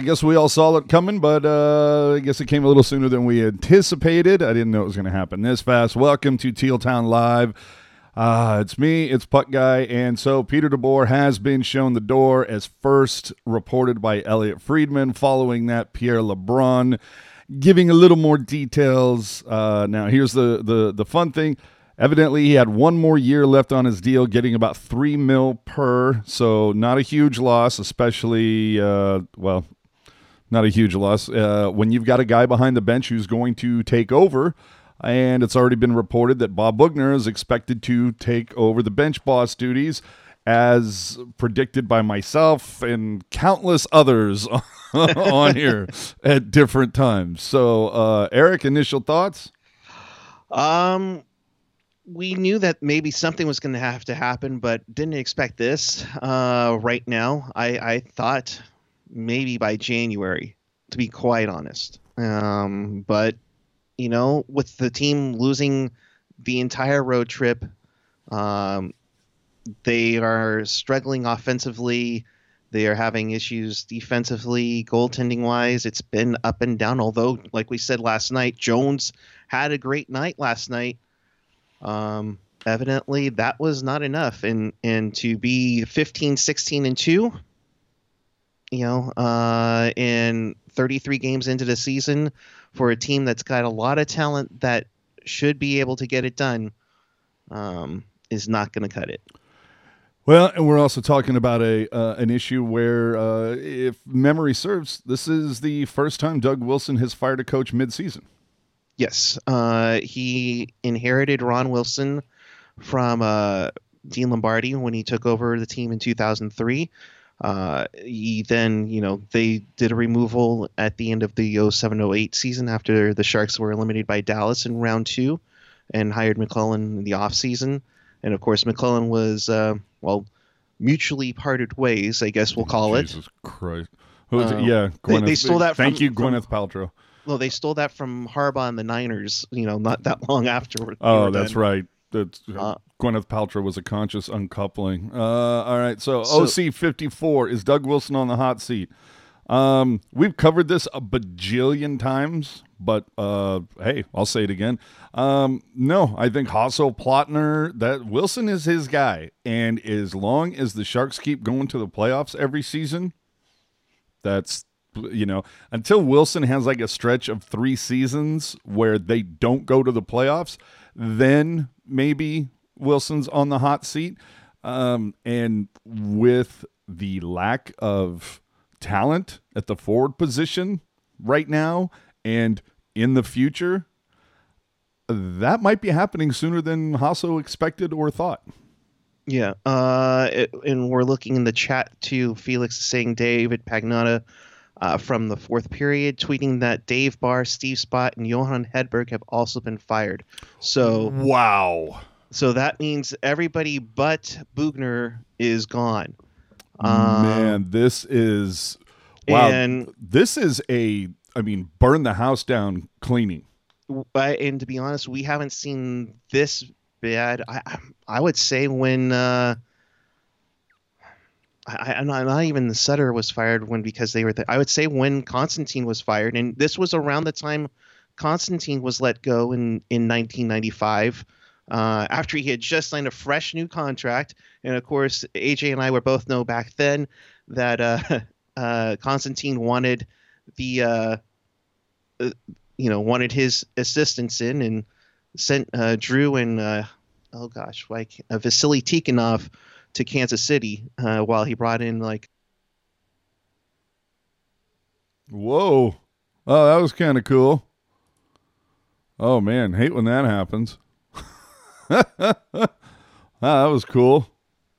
guess we all saw it coming, but uh, I guess it came a little sooner than we anticipated. I didn't know it was going to happen this fast. Welcome to Teal Town Live. Uh, it's me, it's Puck Guy, and so Peter DeBoer has been shown the door as first reported by Elliotte Friedman. Following that, Pierre LeBrun giving a little more details. Uh, now, here's the, the the fun thing. Evidently, he had one more year left on his deal, getting about three mil per. So, not a huge loss, especially, uh, well, not a huge loss. Uh, when you've got a guy behind the bench who's going to take over, and it's already been reported that Bob Boughner is expected to take over the bench boss duties, as predicted by myself and countless others on here at different times. So, uh, Eric, initial thoughts? Um, we knew that maybe something was going to have to happen, but didn't expect this. Uh, right now, I, I thought maybe by January, to be quite honest. Um, but you know, with the team losing the entire road trip, um, they are struggling offensively. They are having issues defensively, goaltending wise. It's been up and down. Although, like we said last night, Jones had a great night last night. Um, evidently, that was not enough. And and to be 15, 16, and two, you know, uh, in 33 games into the season for a team that's got a lot of talent that should be able to get it done, um, is not going to cut it. Well, and we're also talking about a uh, an issue where, uh, if memory serves, this is the first time Doug Wilson has fired a coach midseason. Yes, uh, he inherited Ron Wilson from uh, Dean Lombardi when he took over the team in 2003. Uh, he then, you know, they did a removal at the end of the 0708 season after the Sharks were eliminated by Dallas in round two and hired McLellan in the offseason. And of course, McLellan was, uh, well, mutually parted ways, I guess we'll call Jesus it. Jesus Christ. Uh, yeah, Gwyneth, they, they, stole that. Thank from, you, Gwyneth from, Paltrow. Well, they stole that from Harbaugh and the Niners. You know, not that long afterward. Oh, that's done. right. That's, uh, Gwyneth Paltrow was a conscious uncoupling. Uh, all right, so, so OC fifty four is Doug Wilson on the hot seat. Um, we've covered this a bajillion times, but uh, hey, I'll say it again. Um, no, I think Hasso Plattner that Wilson is his guy, and as long as the Sharks keep going to the playoffs every season, that's you know, until Wilson has like a stretch of three seasons where they don't go to the playoffs, then maybe Wilson's on the hot seat. Um, and with the lack of talent at the forward position right now and in the future, that might be happening sooner than Hasso expected or thought. Yeah, uh, it, and we're looking in the chat too. Felix is saying David Pagnotta uh, from the fourth period, tweeting that Dave Barr, Steve Spott, and Johan Hedberg have also been fired. So wow. So that means everybody but Boughner is gone. Um, Man, this is wow. And, this is a, I mean, burn the house down cleaning. And to be honest, we haven't seen this bad. I, I would say when. Uh, I, am not, not, even the Sutter was fired when because they were. The, I would say when Constantine was fired, and this was around the time Constantine was let go in in 1995. Uh, after he had just signed a fresh new contract, and of course AJ and I were both know back then that uh, uh, Constantine wanted the uh, uh, you know wanted his assistants in and sent uh, Drew and oh gosh like Vasily Tikhonov to Kansas City uh, while he brought in like. Whoa! Oh, that was kind of cool. Oh man, hate when that happens. ah, that was cool.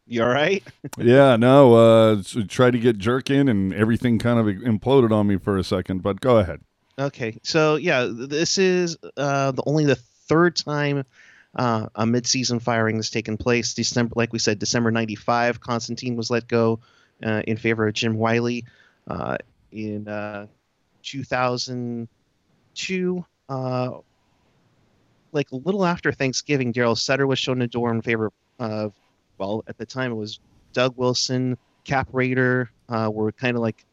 You all right? yeah, no. Uh, tried to get jerk in, and everything kind of imploded on me for a second. But go ahead. Okay, so yeah, this is uh, the only the third time uh, a midseason firing has taken place. December, like we said, December '95, Constantine was let go uh, in favor of Jim Wiley. Uh, in uh, 2002, uh, like a little after Thanksgiving, Daryl Sutter was shown the door in favor of, well, at the time it was Doug Wilson, Cap Raeder uh, were kind of like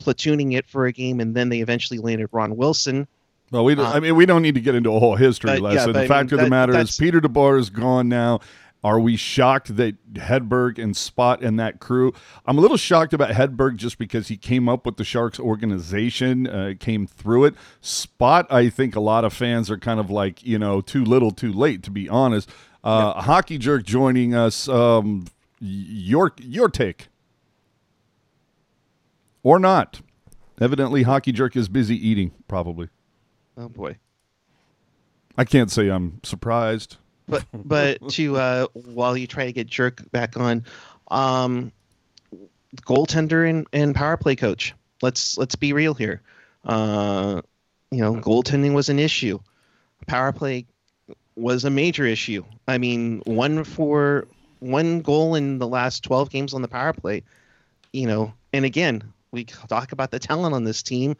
platooning it for a game, and then they eventually landed Ron Wilson. Well, we don't, Um, I mean, we don't need to get into a whole history yeah, lesson. I the fact mean, of the that- matter is, Peter DeBoer is gone now. Are we shocked that Hedberg and Spott and that crew? I'm a little shocked about Hedberg just because he came up with the Sharks organization, uh, came through it. Spott, I think a lot of fans are kind of like, you know, too little, too late, to be honest. Uh, Hockey Jerk joining us. Um, your your take, or not? Evidently, Hockey Jerk is busy eating. Probably. Oh boy. I can't say I'm surprised. but but to uh while you try to get jerk back on um goaltender and, and power play coach let's let's be real here uh you know goaltending was an issue power play was a major issue i mean one for one goal in the last 12 games on the power play you know and again we talk about the talent on this team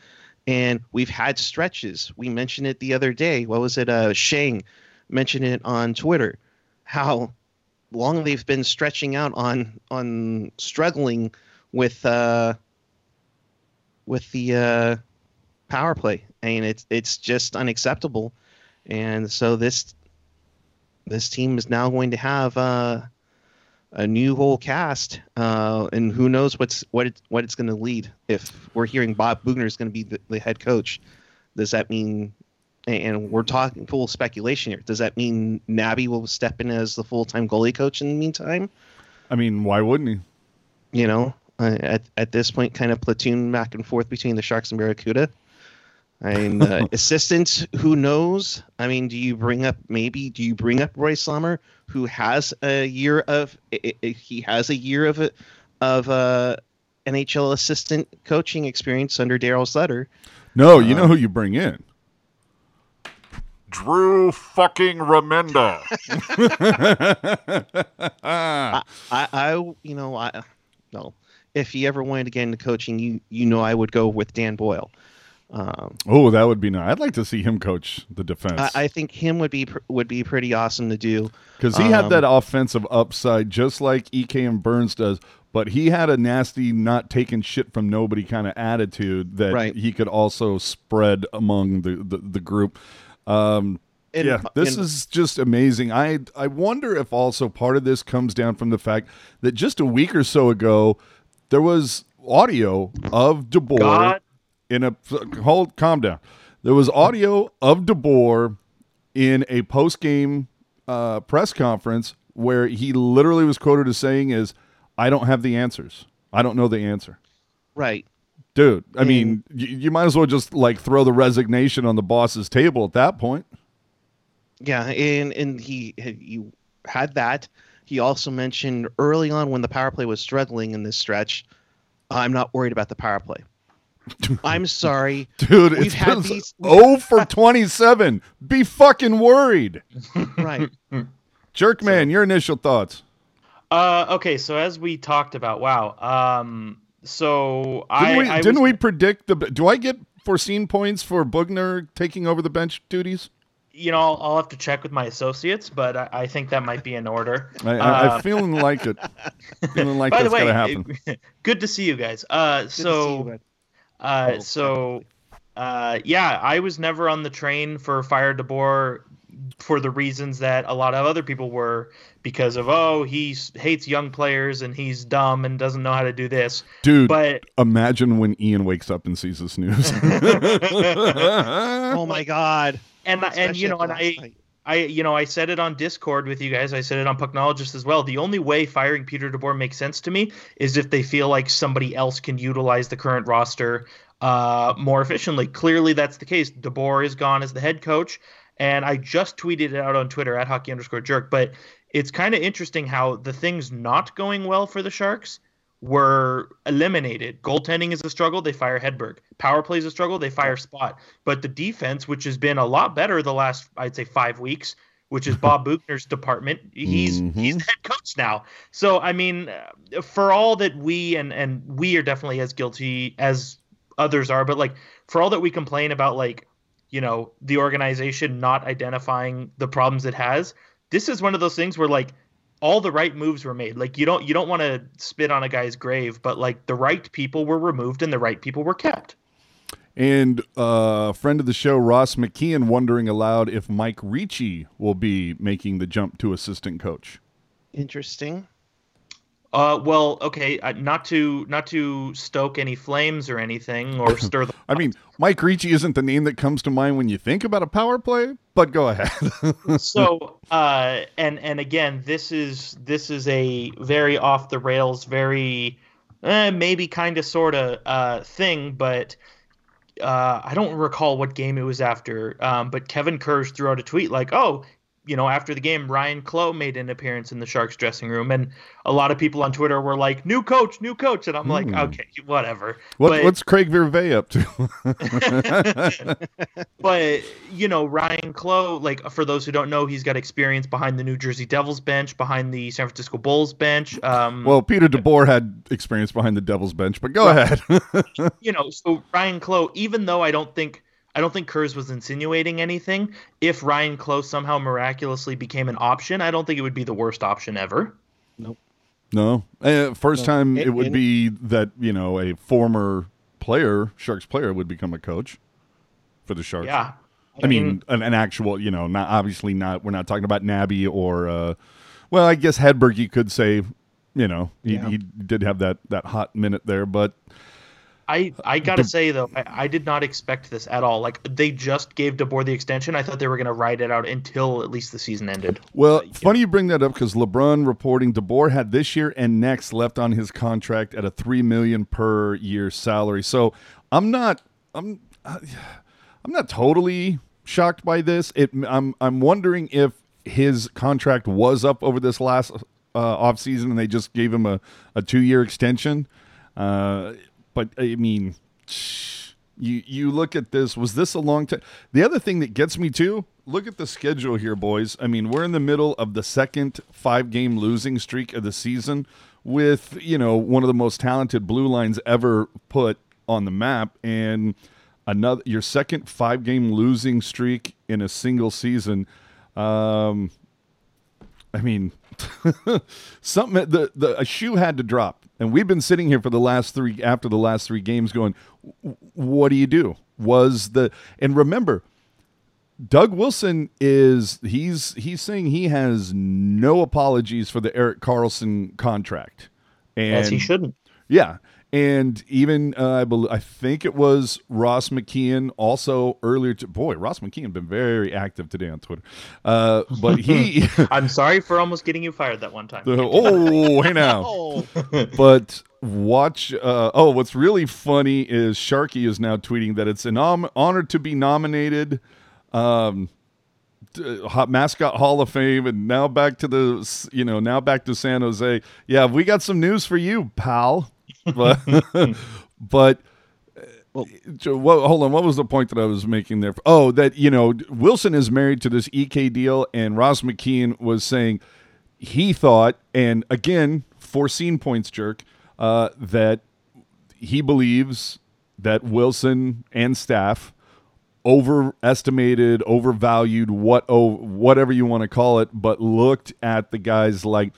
and we've had stretches. We mentioned it the other day. What was it? Uh shang mentioned it on Twitter. How long they've been stretching out on on struggling with uh with the uh power play. And it's it's just unacceptable. And so this this team is now going to have uh a new whole cast uh and who knows what's what it, what it's going to lead if we're hearing Bob Boughner is going to be the, the head coach does that mean and we're talking full speculation here. Does that mean Nabby will step in as the full time goalie coach in the meantime? I mean, why wouldn't he? You know, uh, at at this point, kind of platoon back and forth between the Sharks and Barracuda. I mean, uh, assistant, who knows? I mean, do you bring up maybe? Do you bring up Roy Sommer, who has a year of i- i- he has a year of of uh, NHL assistant coaching experience under Daryl Sutter? No, you know who you bring in. Drew fucking Remenda. I, I, you know, I, no. If he ever wanted to get into coaching, you, you know, I would go with Dan Boyle. Um, Oh, that would be nice. I'd like to see him coach the defense I, I think him would be pr- would be pretty awesome to do. because he had um, that offensive upside just like Ek and Burns does. But he had a nasty, not taking shit from nobody kind of attitude that Right. he could also spread among the the, the group. Um, And- yeah, this and- is just amazing. I I wonder if also part of this comes down from the fact that just a week or so ago there was audio of DeBoer God. In a hold calm down. There was audio of DeBoer in a post game uh, press conference where he literally was quoted as saying is I don't have the answers. I don't know the answer. right. Dude, I mean, you, you might as well just like throw the resignation on the boss's table at that point. Yeah, and and he you had that. He also mentioned early on when the power play was struggling in this stretch. I'm not worried about the power play. I'm sorry. Dude, We've it's had been these- 0 for 27. Be fucking worried. Right. Jerkman, your initial thoughts. Uh, okay, so as we talked about, wow. Um, so I Didn't, we, I didn't was- we predict the. Do I get foreseen points for Boughner taking over the bench duties? you know, I'll, I'll have to check with my associates, but I, I think that might be in order. I, I, Uh, I'm feeling like it. Feeling like By that's the way, going to happen. good to see you guys. Uh, Good to see so you, bud. Uh, Oh, so, uh, yeah, I was never on the train for Fire DeBoer for the reasons that a lot of other people were because of oh he hates young players and he's dumb and doesn't know how to do this. Dude, But imagine when Ian wakes up and sees this news. oh my God. and I- and you know and I night. I you know I said it on Discord with you guys. I said it on Pucknologist as well. The only way firing Peter DeBoer makes sense to me is if they feel like somebody else can utilize the current roster uh, more efficiently. Clearly, that's the case. DeBoer is gone as the head coach, and I just tweeted it out on Twitter at hockey underscore jerk. But it's kind of interesting how the things not going well for the Sharks were eliminated. Goaltending is a struggle. They fire Hedberg. Power play is a struggle. They fire Spott. But the defense, which has been a lot better the last, I'd say, five weeks, which is Bob Boughner's department, he's Mhm. he's the head coach now. So I mean, uh, for all that we and and we are definitely as guilty as others are, but like for all that we complain about, like you know, the organization not identifying the problems it has, this is one of those things where like all the right moves were made. Like you don't you don't want to spit on a guy's grave, but like the right people were removed and the right people were kept. And uh, friend of the show, Ross McKeon, wondering aloud if Mike Ricci will be making the jump to assistant coach. Interesting. Uh, well, okay, uh, not to not to stoke any flames or anything or stir the. I mean, Mike Ricci isn't the name that comes to mind when you think about a power play, but go ahead. so, uh, and and again, this is this is a very off the rails, very eh, maybe kind of sort of uh, thing, but uh, I don't recall what game it was after, um, but Kevin Kurz threw out a tweet like, "Oh, you know, after the game, Ryane Clowe made an appearance in the Sharks dressing room, and a lot of people on Twitter were like, "New coach, new coach," and I'm like, Hmm. "Okay, whatever." what, But- what's Craig Vervey up to? but you know Ryane Clowe, like for those who don't know, he's got experience behind the New Jersey Devils bench, behind the San Francisco Bulls bench. Um, well, Peter DeBoer had experience behind the Devil's bench, but go ahead. you know, so Ryane Clowe, even though I don't think I don't think Kurz was insinuating anything, if Ryane Clowe somehow miraculously became an option, I don't think it would be the worst option ever. no, uh, first No. time it And- would and- be that you know a former player, Sharks player, would become a coach for the Sharks. Yeah. I mean, an, an actual, you know, not obviously not. We're not talking about Nabby or, uh, well, I guess Hedberg. You could say, you know, he, Yeah. he did have that that hot minute there, but I I gotta say though, I, I did not expect this at all. Like they just gave DeBoer the extension. I thought they were gonna ride it out until at least the season ended. well, Uh, yeah. funny you bring that up because LeBrun reporting DeBoer had this year and next left on his contract at a three million per year salary. So I'm not, I'm, I'm not totally shocked by this. It, I'm, I'm wondering if his contract was up over this last uh, offseason and they just gave him a, a two year extension. Uh, but I mean, you you look at this. Was this a long time? The other thing that gets me too. Look at the schedule here, boys. I mean, we're in the middle of the second five game losing streak of the season with, you know, one of the most talented blue lines ever put on the map and another your second five game losing streak in a single season. Um I mean, something the the a shoe had to drop, and we've been sitting here for the last three after the last three games, going, "What do you do?" Was the and remember, Doug Wilson is he's he's saying he has no apologies for the Erik Karlsson contract, and As he shouldn't. yeah, and even uh, I believe I think it was Ross McKeon also earlier. To, boy, Ross McKeon been very active today on Twitter, uh, but he. I'm sorry for almost getting you fired that one time. oh, hey now. Oh, But watch. Uh, oh, what's really funny is Sharky is now tweeting that it's an om- honor to be nominated. Um, hot mascot Hall of Fame, and now back to the you know now back to San Jose. Yeah, we got some news for you, pal. But but. Well- what, hold on. What was the point that I was making there? Oh, that you know Wilson is married to this EK deal, and Ross McKeon was saying he thought, and again, foreseen points jerk, uh, that he believes that Wilson and staff overestimated, overvalued, what oh, whatever you want to call it, but looked at the guys like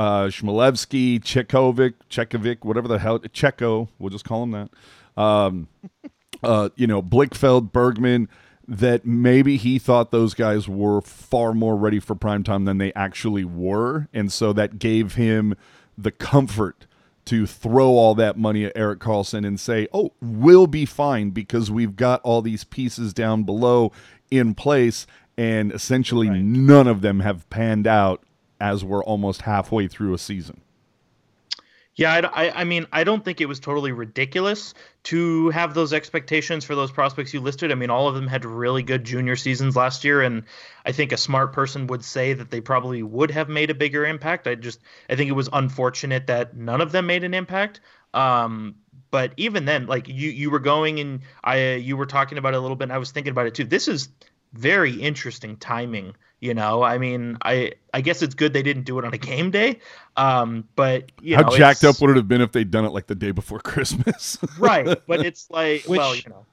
uh, Chmelevski, Chekhovich, Chekhovich, whatever the hell, Checo, we'll just call him that. Um, uh, you know, Blichfeld, Bergmann, that maybe he thought those guys were far more ready for prime time than they actually were. And so that gave him the comfort to throw all that money at Erik Karlsson and say, oh, we'll be fine because we've got all these pieces down below in place. And essentially, Right. none of them have panned out as we're almost halfway through a season. Yeah, I, I, mean, I don't think it was totally ridiculous to have those expectations for those prospects you listed. I mean, all of them had really good junior seasons last year, and I think a smart person would say that they probably would have made a bigger impact. I just, I think it was unfortunate that none of them made an impact. Um, but even then, like you, you were going and I, you were talking about it a little bit, and I was thinking about it too. This is very interesting timing. You know, I mean, I, I guess it's good they didn't do it on a game day. Um, but you How know, jacked up would it have been if they'd done it like the day before Christmas? right but it's like Which- well you know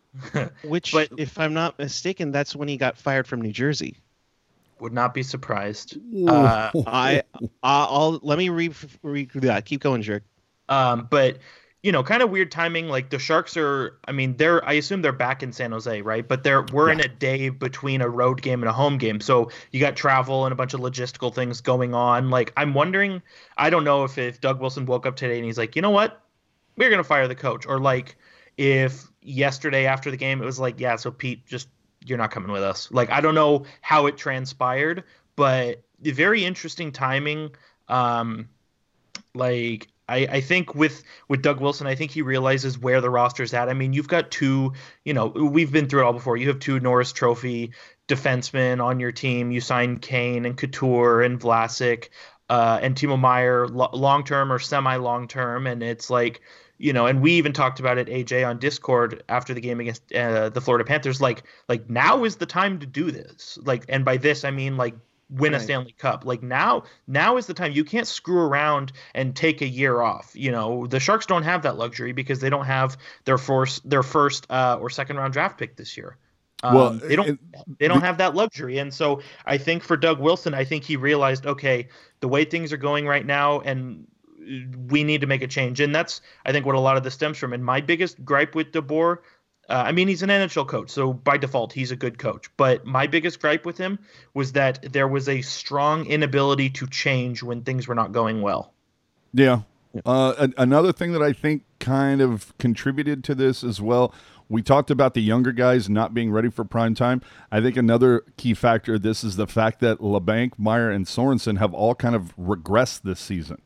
which, But- if I'm not mistaken, that's when he got fired from New Jersey. Would not be surprised. Uh, I I'll let me re, re that. Keep going, jerk. Um, but you know, kind of weird timing. Like the Sharks are, I mean, they're, I assume they're back in San Jose, right? But they're, we're in a day between a road game and a home game. So you got travel and a bunch of logistical things going on. Like, I'm wondering, I don't know if, if Doug Wilson woke up today and he's like, you know what? We're going to fire the coach. Or like, if yesterday after the game, it was like, yeah, so Pete, just, you're not coming with us. Like, I don't know how it transpired, but the very interesting timing. Um, like I, I think with with Doug Wilson, I think he realizes where the roster's at. I mean, you've got two, you know, we've been through it all before. You have two Norris Trophy defensemen on your team. You signed Kane and Couture and Vlasic uh, and Timo Meier lo- long term or semi long term, and it's like you know, and we even talked about it, AJ, on Discord after the game against uh, the Florida Panthers. Like, like now is the time to do this. Like, and by this I mean like win right. a Stanley Cup. Like now, now is the time. You can't screw around and take a year off. You know, the Sharks don't have that luxury because they don't have their first their first uh, or second round draft pick this year. Um, well, they don't it, they don't have that luxury, and so I think for Doug Wilson, I think he realized, okay, the way things are going right now, and we need to make a change, and that's I think what a lot of this stems from. And my biggest gripe with DeBoer uh, I mean, he's an NHL coach, so by default, he's a good coach. But my biggest gripe with him was that there was a strong inability to change when things were not going well. Yeah. Uh, another thing that I think kind of contributed to this as well. We talked about the younger guys not being ready for prime time. I think another key factor of this is the fact that Labanc, Meier, and Sorensen have all kind of regressed this season.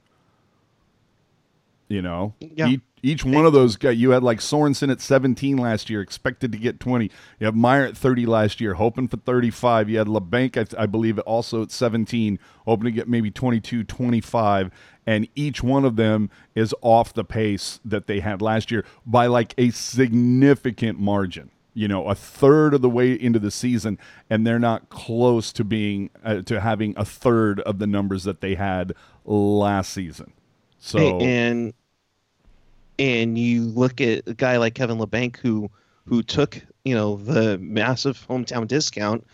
You know, yeah. each, each one of those guys, you had like Sorensen at 17 last year, expected to get 20. You have Meier at 30 last year, hoping for 35. You had Labanc, I, I believe, also at 17, hoping to get maybe 22, 25. And each one of them is off the pace that they had last year by like a significant margin. You know, a third of the way into the season, and they're not close to being uh, to having a third of the numbers that they had last season. So and and you look at a guy like Kevin Labanc who who took you know the massive hometown discount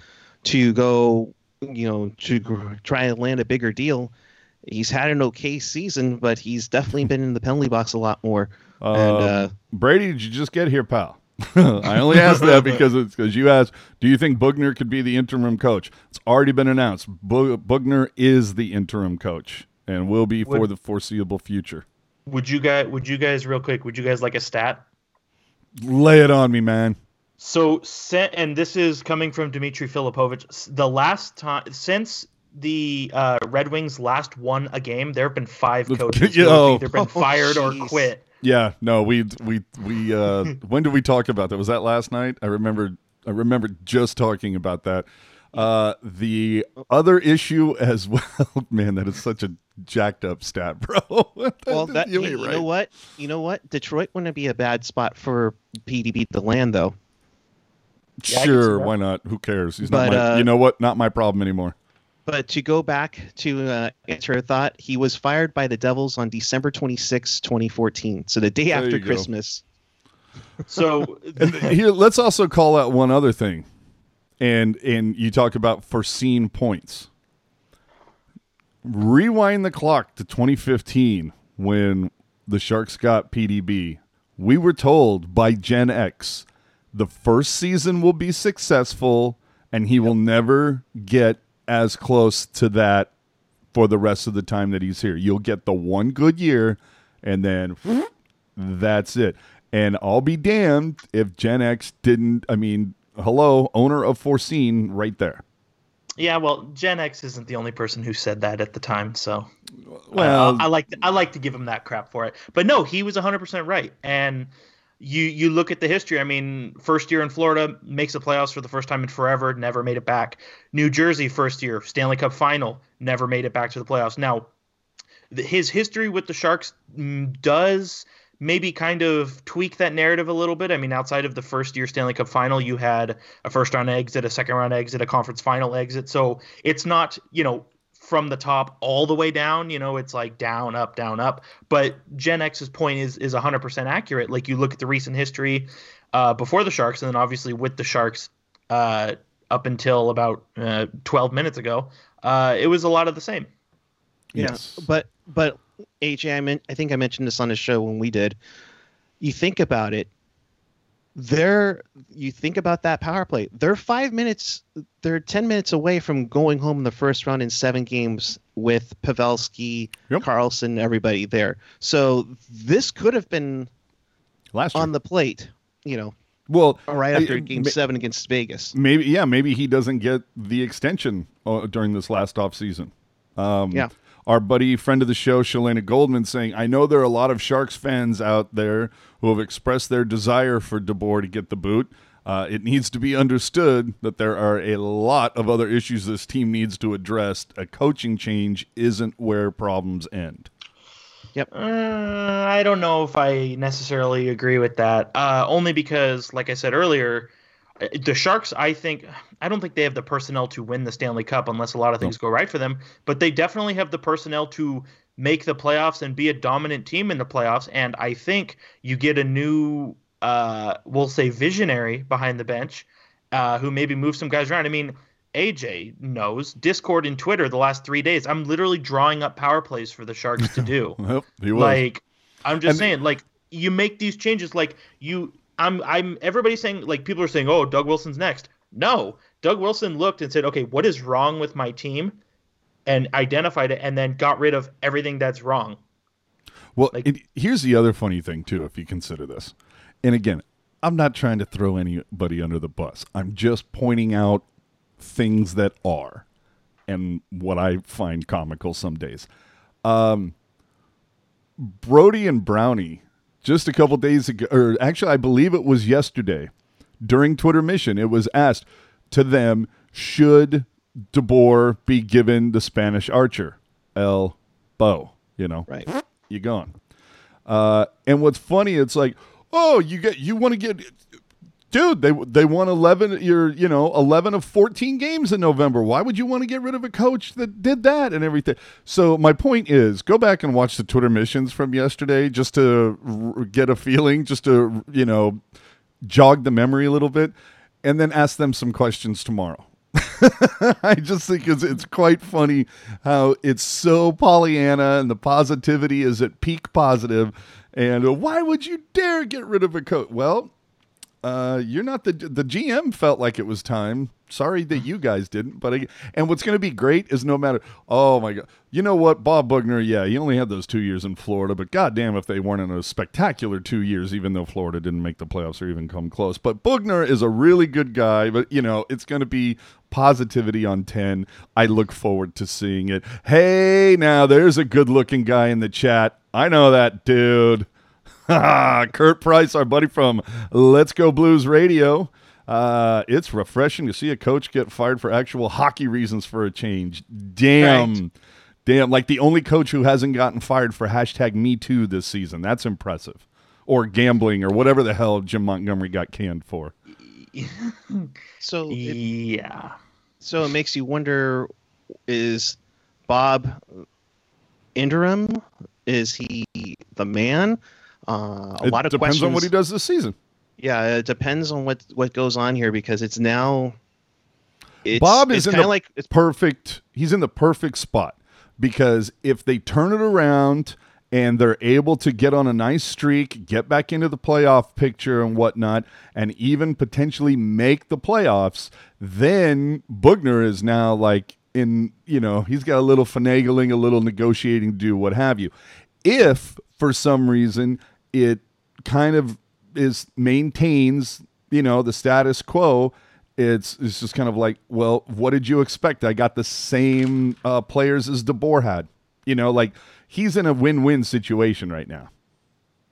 to go you know to try and land a bigger deal. He's had an okay season, but he's definitely been in the penalty box a lot more. Uh, and, uh, Brady, did you just get here, pal? I only asked that because it's because you asked, do you think Boughner could be the interim coach? It's already been announced. Boughner is the interim coach and will be for the foreseeable future would you guys would you guys real quick would you guys like a stat? Lay it on me man. So and this is coming from Dimitri Filipovic. The last time since the uh, Red Wings last won a game there have been five coaches who have either been oh, fired or quit. Yeah no we we we uh when did we talk about that? Was that last night? I remember I remember just talking about that. Uh, the other issue as well, man, that is such a jacked up stat, bro. well, that, you, you right. know what? You know what? Detroit wouldn't be a bad spot for PDB to beat the land, though. Yeah, sure, why not? Who cares? He's but, not my, uh, you know what? Not my problem anymore. But to go back to uh, answer a thought, he was fired by the Devils on December 26, 2014. So the day there after Christmas. So here, let's also call out one other thing and and you talk about foreseen points. Rewind the clock to 2015 when the Sharks got PDB. We were told by Gen X the first season will be successful and he will never get as close to that for the rest of the time that he's here. You'll get the one good year and then that's it. And I'll be damned if Gen X didn't, I mean, hello, owner of Foreseen, right there. Yeah, well, Gen X isn't the only person who said that at the time, so well, uh, I like to, I like to give him that crap for it. But no, he was 100% right. And you you look at the history. I mean, first year in Florida makes the playoffs for the first time in forever, never made it back. New Jersey first year, Stanley Cup final, never made it back to the playoffs. Now, his history with the Sharks mm, does maybe kind of tweak that narrative a little bit. I mean, outside of the first year Stanley Cup final, you had a first round exit, a second round exit, a conference final exit. So it's not, you know, from the top all the way down, you know, it's like down, up, down, up. But Gen X's point is is 100% accurate. Like you look at the recent history uh, before the Sharks, and then obviously with the Sharks uh, up until about uh, 12 minutes ago, uh, it was a lot of the same. Yeah, Yes. but but AJ, I meant I think I mentioned this on the show when we did. You think about it. They're you think about that power play. They're five minutes. They're ten minutes away from going home in the first round in seven games with Pavelski, Yep. Karlsson, everybody there. So this could have been Last year. on the plate. You know, well, right after Game ma- Seven against Vegas. maybe yeah, maybe he doesn't get the extension uh, during this last offseason. Um, Yeah. Our buddy, friend of the show, Shalana Goldman, saying, I know there are a lot of Sharks fans out there who have expressed their desire for DeBoer to get the boot. Uh, it needs to be understood that there are a lot of other issues this team needs to address. A coaching change isn't where problems end. Yep. Uh, I don't know if I necessarily agree with that. Uh, only because, like I said earlier, uh, the Sharks. I think I don't think they have the personnel to win the Stanley Cup unless a lot of things go right for them. But they definitely have the personnel to make the playoffs and be a dominant team in the playoffs. And I think you get a new, uh, we'll say, visionary behind the bench, uh, who maybe moves some guys around. I mean. AJ knows Discord and Twitter the last three days. I'm literally drawing up power plays for the Sharks to do. Was. Like, I'm just And- saying, like, you make these changes. Like, you, I'm, I'm. Everybody's saying, like, people are saying, oh, Doug Wilson's next. No, Doug Wilson looked and said, okay, what is wrong with my team, and identified it, and then got rid of everything that's wrong. Well, Like- it, here's the other funny thing too, if you consider this. And again, I'm not trying to throw anybody under the bus. I'm just pointing out things that are, and what I find comical some days. Um, Brody and Brownie, just a couple days ago, or actually, I believe it was yesterday, during Twitter Mission, it was asked to them, should DeBoer be given the Spanish Archer, El Bo? You know, Right. you gone. Uh, and what's funny, it's like, oh, you get you want to get, dude. They they won eleven. You're you know eleven of fourteen games in November. Why would you want to get rid of a coach that did that and everything? So my point is, go back and watch the Twitter missions from yesterday just to r- get a feeling, just to you know jog the memory a little bit, and then ask them some questions tomorrow. I just think it's it's quite funny how it's so Pollyanna and the positivity is at peak. And uh, why would you dare get rid of a coach? Well, uh, you're not the the GM felt like it was time. Sorry that you guys didn't, but I, and what's going to be great is no matter. Oh my god, you know what, Bob Boughner? Yeah, he only had those two years in Florida, but goddamn if they weren't in a spectacular two years, even though Florida didn't make the playoffs or even come close. But Boughner is a really good guy, but you know it's going to be positivity on ten. I look forward to seeing it. Hey, now there's a good-looking guy in the chat. I know that dude. Kurt Price, our buddy from Let's Go Blues Radio. Uh, it's refreshing to see a coach get fired for actual hockey reasons for a change. Damn. Right. Damn. Like the only coach who hasn't gotten fired for hashtag Me Too this season. That's impressive. Or gambling or whatever the hell Jim Montgomery got canned for. So it, Yeah. so it makes you wonder: Is Bob interim? Is he the man? Uh, a it lot of depends questions. on what he does this season. Yeah, it depends on what what goes on here because it's now. It's, Bob is in kind the of like it's perfect. He's in the perfect spot because if they turn it around and they're able to get on a nice streak, get back into the playoff picture and whatnot, and even potentially make the playoffs, then Boughner is now like in. You know, he's got a little finagling, a little negotiating to do, what have you. If for some reason it kind of is maintains you know the status quo. It's it's just kind of like well what did you expect? I got the same uh, players as DeBoer had. You know like he's in a win-win situation right now.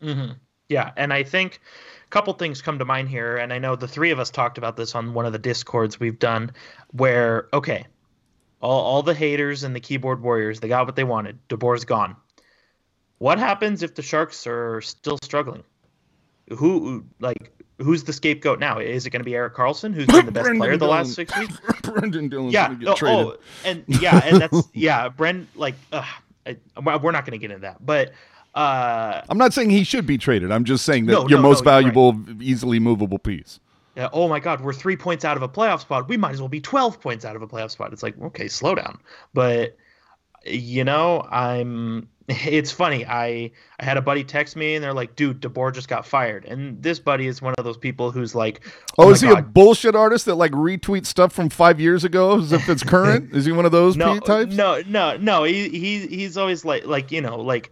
Hmm Yeah, and I think a couple things come to mind here, and I know the three of us talked about this on one of the discords we've done, where okay, all all the haters and the keyboard warriors they got what they wanted. DeBoer's gone. What happens if the Sharks are still struggling? Who like who's the scapegoat now? Is it going to be Erik Karlsson, who's been the best Brendan player the last six weeks? brendan dillon's yeah. gonna get Oh, traded oh, and yeah, and that's yeah. Bren like ugh, I, we're not going to get into that, but uh, i'm not saying he should be traded i'm just saying that No, your no, most no, you're right. valuable easily movable piece yeah, oh my God, we're three points out of a playoff spot. We might as well be 12 points out of a playoff spot. It's like, okay, slow down. But, you know, I'm. It's funny. I I had a buddy text me and they're like, "Dude, DeBoer just got fired." And this buddy is one of those people who's like, Oh, oh my is he a bullshit artist that like retweets stuff from five years ago as if it's current? is he one of those no, types? No, no, no. He he he's always like like you know like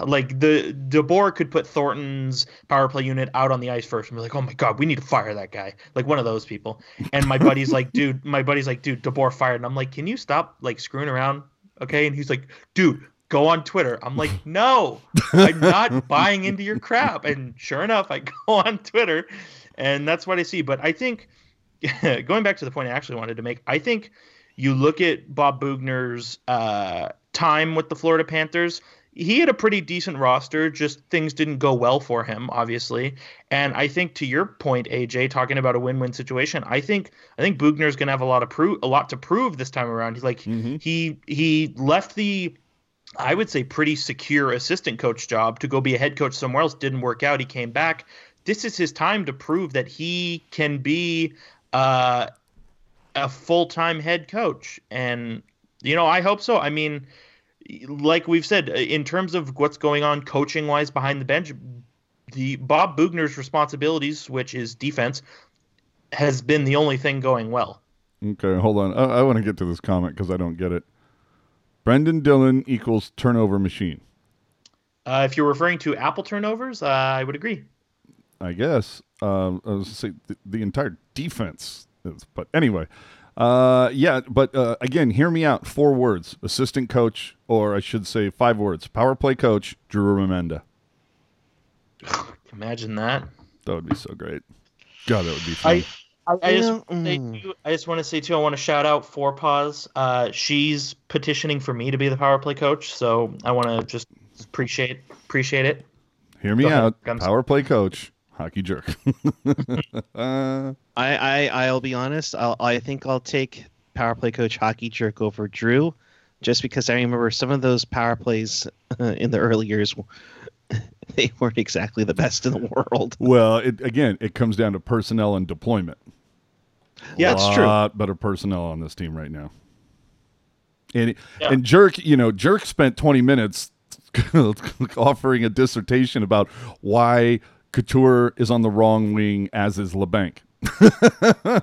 like the DeBoer could put Thornton's power play unit out on the ice first and be like, "Oh my god, we need to fire that guy." Like one of those people. And my buddy's like, "Dude, my buddy's like, dude, DeBoer fired." And I'm like, "Can you stop like screwing around?" Okay? And he's like, "Dude, go on Twitter." I'm like, "No. I'm not buying into your crap." And sure enough, I go on Twitter and that's what I see. But I think going back to the point I actually wanted to make, I think you look at Bob Boughner's uh, time with the Florida Panthers. He had a pretty decent roster, just things didn't go well for him, obviously. And I think to your point, AJ, talking about a win-win situation, I think I think Boughner's going to have a lot of prove a lot to prove this time around. He's like Mhm. he he left the I would say pretty secure assistant coach job to go be a head coach somewhere else. Didn't work out. He came back. This is his time to prove that he can be uh, a full time head coach. And, you know, I hope so. I mean, like we've said, in terms of what's going on coaching wise behind the bench, the Bob Boughner's responsibilities, which is defense, has been the only thing going well. Okay, hold on. I, I want to get to this comment because I don't get it. Brendan Dillon equals turnover machine. Uh, if you're referring to Apple turnovers, uh, I would agree. I guess. Um, I was say the, the entire defense. Is, but anyway, uh, yeah. But uh, again, hear me out. Four words: assistant coach, or I should say five words: power play coach Drew Remenda. Imagine that. That would be so great. God, that would be fun. I, I, I just, Yeah, say mm. too, I just want to say too. I want to shout out Four Paws. Uh, she's petitioning for me to be the power play coach, so I want to just appreciate appreciate it. hear me go out. I'm Power play coach, hockey jerk. uh, I, I I'll be honest. I'll, I think I'll take power play coach hockey jerk over Drew, just because I remember some of those power plays in the early years. They weren't exactly the best in the world. well, it, again, it comes down to personnel and deployment. Yeah, that's true. lot better personnel on this team right now. And Yeah. and Jerk, you know, Jerk spent 20 minutes offering a dissertation about why Couture is on the wrong wing, as is Labanc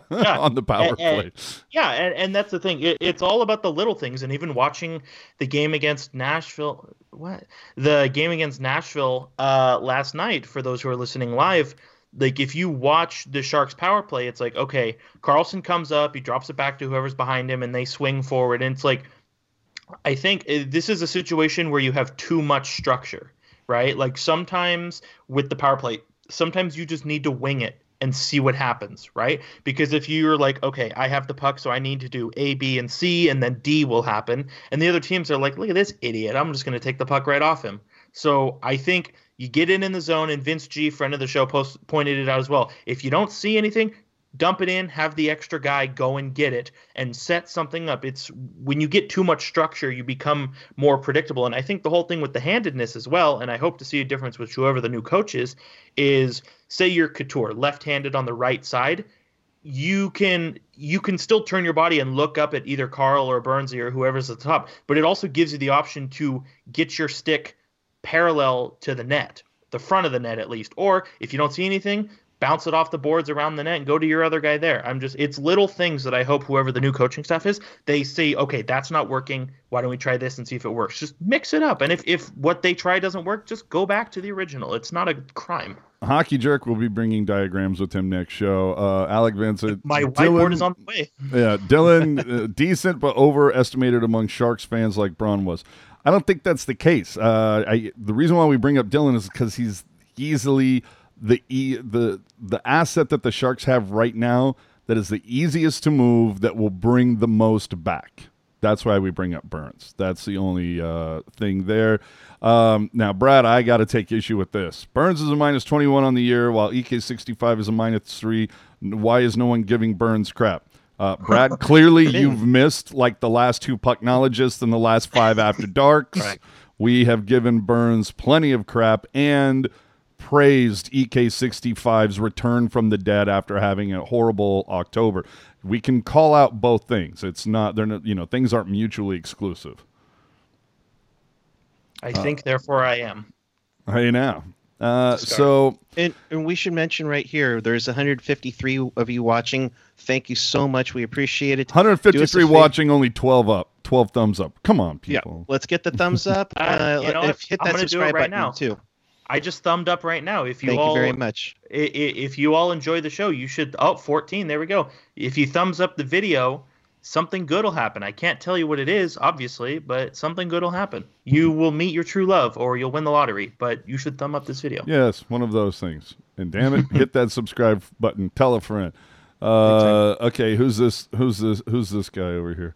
Yeah, on the power and- and- play. Yeah, and, and that's the thing. It, it's all about the little things. And even watching the game against Nashville, what the game against Nashville uh, last night, for those who are listening live, like if you watch the Sharks power play, it's like okay, Karlsson comes up, he drops it back to whoever's behind him, and they swing forward, and it's like I think uh, this is a situation where you have too much structure, right? Like sometimes with the power play, sometimes you just need to wing it and see what happens, right? Because if you're like, okay, I have the puck, so I need to do A, B, and C, and then D will happen, and the other teams are like, look at this idiot, I'm just going to take the puck right off him. So I think you get in in the zone, and Vince G, friend of the show, post, pointed it out as well. If you don't see anything, dump it in, have the extra guy go and get it, and set something up. It's when you get too much structure, you become more predictable. And I think the whole thing with the handedness as well, and I hope to see a difference with whoever the new coach is, is say you're Couture, left-handed on the right side, you can you can still turn your body and look up at either Carl or Burnsy or whoever's at the top, but it also gives you the option to get your stick parallel to the net, the front of the net at least. Or if you don't see anything, bounce it off the boards around the net and go to your other guy there. I'm just it's little things that I hope whoever the new coaching staff is, they see, okay, that's not working. Why don't we try this and see if it works? Just mix it up. And if if what they try doesn't work, just go back to the original. It's not a crime. Hockey Jerk will be bringing diagrams with him next show. Uh, Alec Vincent. My Dylan- whiteboard is on the way. Yeah, Dillon, uh, decent but overestimated among Sharks fans like Braun was. I don't think that's the case. Uh, I, the reason why we bring up Dillon is because he's easily the e, the the asset that the Sharks have right now that is the easiest to move that will bring the most back. That's why we bring up Burns. That's the only uh, thing there. Um, now, Brad, I got to take issue with this. Burns is a minus 21 on the year, while EK65 is a minus three. Why is no one giving Burns crap? Uh, Brad, clearly you've missed like the last two pucknologists and the last five after darks. Correct. We have given Burns plenty of crap, and praised EK65's return from the dead after having a horrible October. We can call out both things. It's not they're not, you know things aren't mutually exclusive. I think, therefore, I am. Hey now, uh, Scar. so And, and we should mention right here, there's 153 of you watching. Thank you so much. We appreciate it. Do us a 153 favor- watching, only 12 up, 12 thumbs up. Come on, Yeah, people. let's get the thumbs up. Uh, Uh, you know if- what? hit I'm that do it subscribe right button now. too. I just thumbed up right now. If you Thank all, you very much. i- i- if you all enjoy the show, you should. Oh, 14. There we go. If you thumbs up the video, something good will happen. I can't tell you what it is, obviously, but something good will happen. You will meet your true love, or you'll win the lottery. But you should thumb up this video. Yes, one of those things. And damn it, hit that subscribe button. Tell a friend. Uh, okay, who's this? Who's this? Who's this guy over here?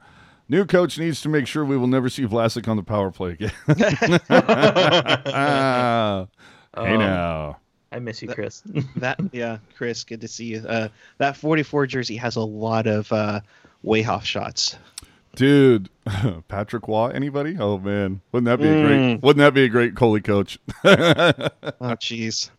New coach needs to make sure we will never see Vlasic on the power play again. Hey Um, now. I miss you, Chris. That yeah, Chris, good to see you. Uh, that 44 jersey has a lot of uh, way off shots. Dude, Patrick Waugh, anybody? Oh man, wouldn't that be a great? Mm. Wouldn't that be a great Coley coach? Oh jeez.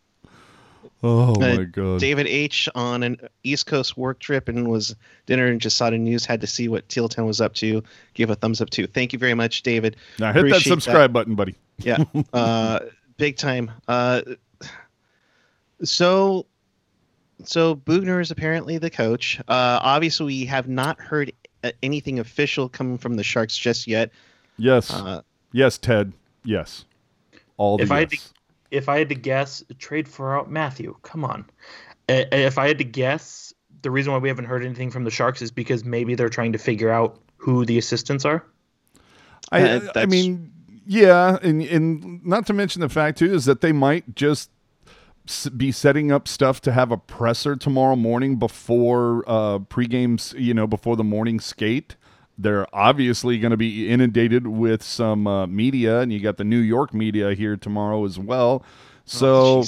Oh Uh, my god, David H on an East Coast work trip and was dinner and just saw the news. Had to see what Teal Town was up to. Give a thumbs up too. Thank you very much, David. now hit that appreciate subscribe button, buddy. Yeah, uh, big time. Uh, so, so Boughner is apparently the coach. Uh, obviously, we have not heard uh, anything official coming from the Sharks just yet. Yes, Uh, yes, Ted. Yes, all the If I had to- yes. If I had to guess, trade for out Matthew. Come on. If I had to guess, the reason why we haven't heard anything from the Sharks is because maybe they're trying to figure out who the assistants are. I, Uh, I mean, yeah, and and not to mention the fact too is that they might just be setting up stuff to have a presser tomorrow morning before uh pregames, you know, before the morning skate. They're obviously going to be inundated with some uh, media, and you got the New York media here tomorrow as well. So oh,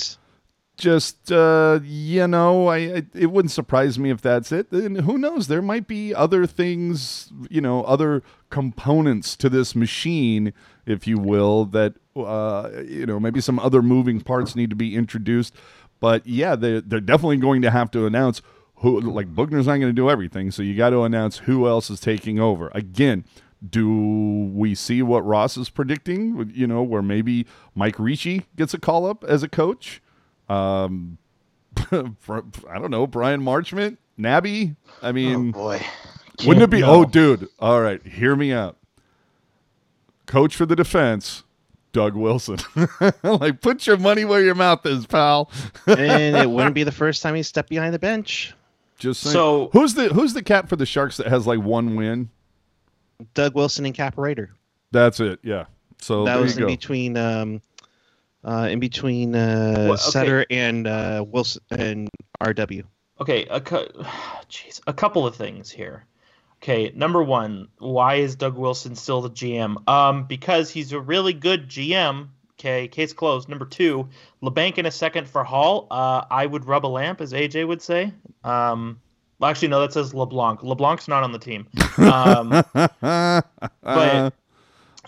just uh, you know, I, I it wouldn't surprise me if that's it. And who knows? There might be other things, you know, other components to this machine, if you will, that uh, you know, maybe some other moving parts need to be introduced. But yeah, they they're definitely going to have to announce who. Like Boughner's not going to do everything, so you got to announce who else is taking over. Again, do we see what Ross is predicting? You know, where maybe Mike Ricci gets a call up as a coach. Um, I don't know, Brian Marchment, Nabby. I mean, boy. wouldn't it be? Oh, dude. All right, hear me out. Coach for the defense, Doug Wilson. like, put your money where your mouth is, pal. and it wouldn't be the first time he stepped behind the bench. Just saying. So- who's the who's the cap for the Sharks that has like one win? Doug Wilson and Cap Raeder. That's it. Yeah. So that there was you in between um, uh, in between uh, Well, okay. Sutter and uh, Wilson and RW. Okay, a cou- jeez, a couple of things here. Okay, number one, why is Doug Wilson still the GM? Um, because he's a really good GM. Okay, case closed. Number two, Labanc in a second for Hall. Uh, I would rub a lamp, as AJ would say. Um, well, actually, no, that says LeBlanc. LeBlanc's not on the team. Um, but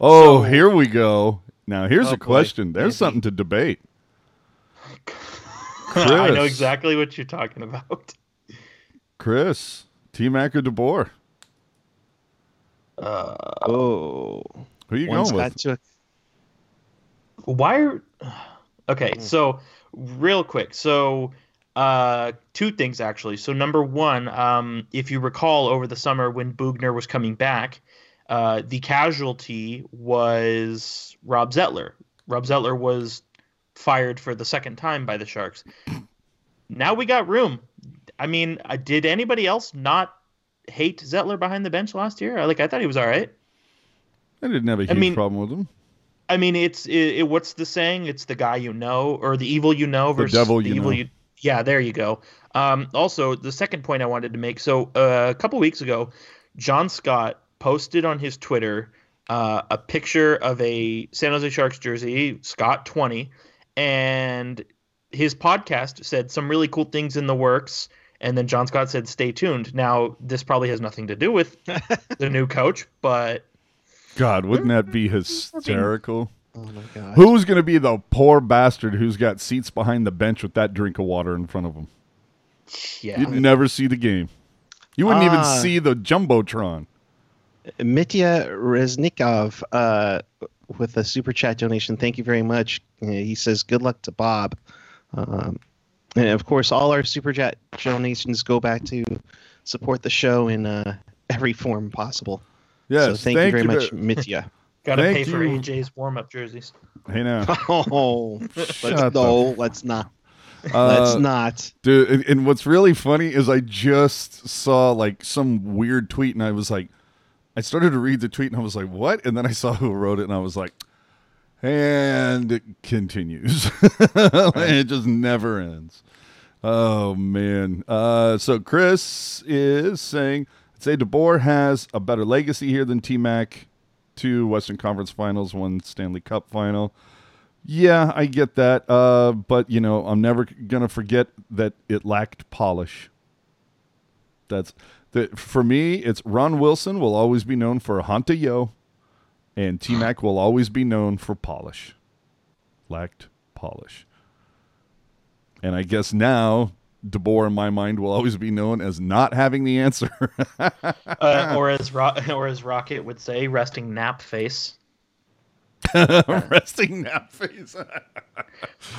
oh, so- here we go. Now here's Oh, a boy. question. There's Maybe. something to debate. I know exactly what you're talking about. Chris, T Mac or DeBoer? Uh, Oh, Who are you one's going got with? To. why are okay Hmm. so real quick so uh two things actually so number one um if you recall over the summer when Boughner was coming back uh the casualty was Rob Zettler Rob Zettler was fired for the second time by the Sharks now we got room I mean uh, did anybody else not hate Zettler behind the bench last year like I thought he was all right I didn't have a huge mean- problem with him. I mean, it's it, it, what's the saying? It's the guy you know, or the evil you know versus The devil the you evil know. you. Yeah, there you go. Um, also, the second point I wanted to make. So uh, a couple weeks ago, John Scott posted on his Twitter uh, a picture of a San Jose Sharks jersey, Scott twenty, and his podcast said some really cool things in the works. And then John Scott said, "Stay tuned." Now, this probably has nothing to do with the new coach, but God, wouldn't that be hysterical? Oh my god. Who's going to be the poor bastard who's got seats behind the bench with that drink of water in front of him? Yeah. You'd never see the game. You wouldn't even Ah. see the jumbotron. Mitya Reznikov uh, with a super chat donation. Thank you very much. Uh, He says, "Good luck to Bob." Um, and of course, all our super chat donations go back to support the show in uh, every form possible. Yes, so thank, you very to- much, Mitya. Got to Thank pay for you. AJ's warm up jerseys. Hey now, Oh, let's, Shut the- no, let's not. Uh, let's not. Dude, and, and what's really funny is I just saw like some weird tweet and I was like, I started to read the tweet and I was like, what? And then I saw who wrote it and I was like, and it continues. it just never ends. Oh, man. Uh, so Chris is saying, I'd say DeBoer has a better legacy here than T Mac. Two Western Conference finals, one Stanley Cup final. Yeah, I get that. Uh, but you know, I'm never gonna forget that it lacked polish. That's that for me. It's Ron Wilson will always be known for Hanta Yo, and T Mac will always be known for polish. Lacked polish. And I guess now DeBoer, in my mind, will always be known as not having the answer. Uh, or as Ro- or as Rocket would say, resting nap face. Resting nap face.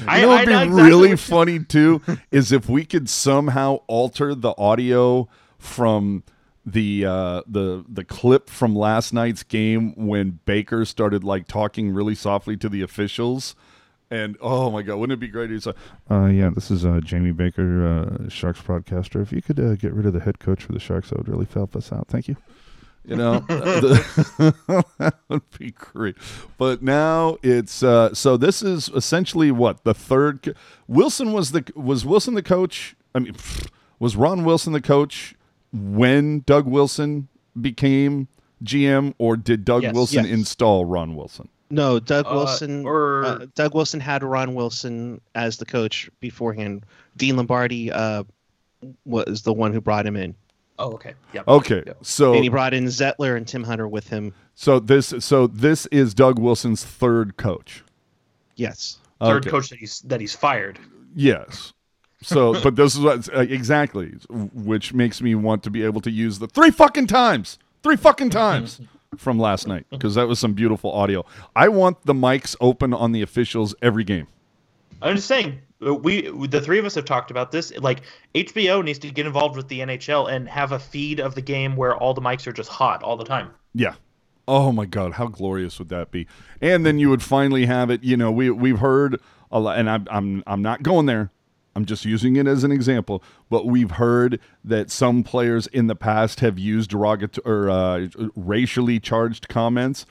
I, you know would be exactly really funny too is if we could somehow alter the audio from the uh, the the clip from last night's game when Baker started like talking really softly to the officials. And oh my god, wouldn't it be great? He's like, uh, "Yeah, this is uh, Jamie Baker, uh, Sharks broadcaster. If you could uh, get rid of the head coach for the Sharks, that would really help us out. Thank you." You know, that would be great. But now it's uh, so. This is essentially what the third. co- Wilson was the was Wilson the coach. I mean, was Ron Wilson the coach when Doug Wilson became GM, or did Doug Yes. Wilson Yes. install Ron Wilson? No, Doug Uh, Wilson. or- uh, Doug Wilson had Ron Wilson as the coach beforehand. Dean Lombardi uh, was the one who brought him in, Oh, okay. Yep. Okay, Yep. so and he brought in Zettler and Tim Hunter with him. so this so this is Doug Wilson's third coach. Yes. Third Okay. coach that he's that he's fired. Yes. So, but this is what uh, exactly, which makes me want to be able to use the three fucking times, three fucking times from last night because that was some beautiful audio. I want the mics open on the officials every game. I'm just saying, uh, we the three of us have talked about this. Like HBO needs to get involved with the NHL and have a feed of the game where all the mics are just hot all the time. Yeah. Oh my God, how glorious would that be? And then you would finally have it. You know, we we've heard a lot, and I'm I'm I'm not going there. I'm just using it as an example. But we've heard that some players in the past have used derogatory or uh, racially charged comments.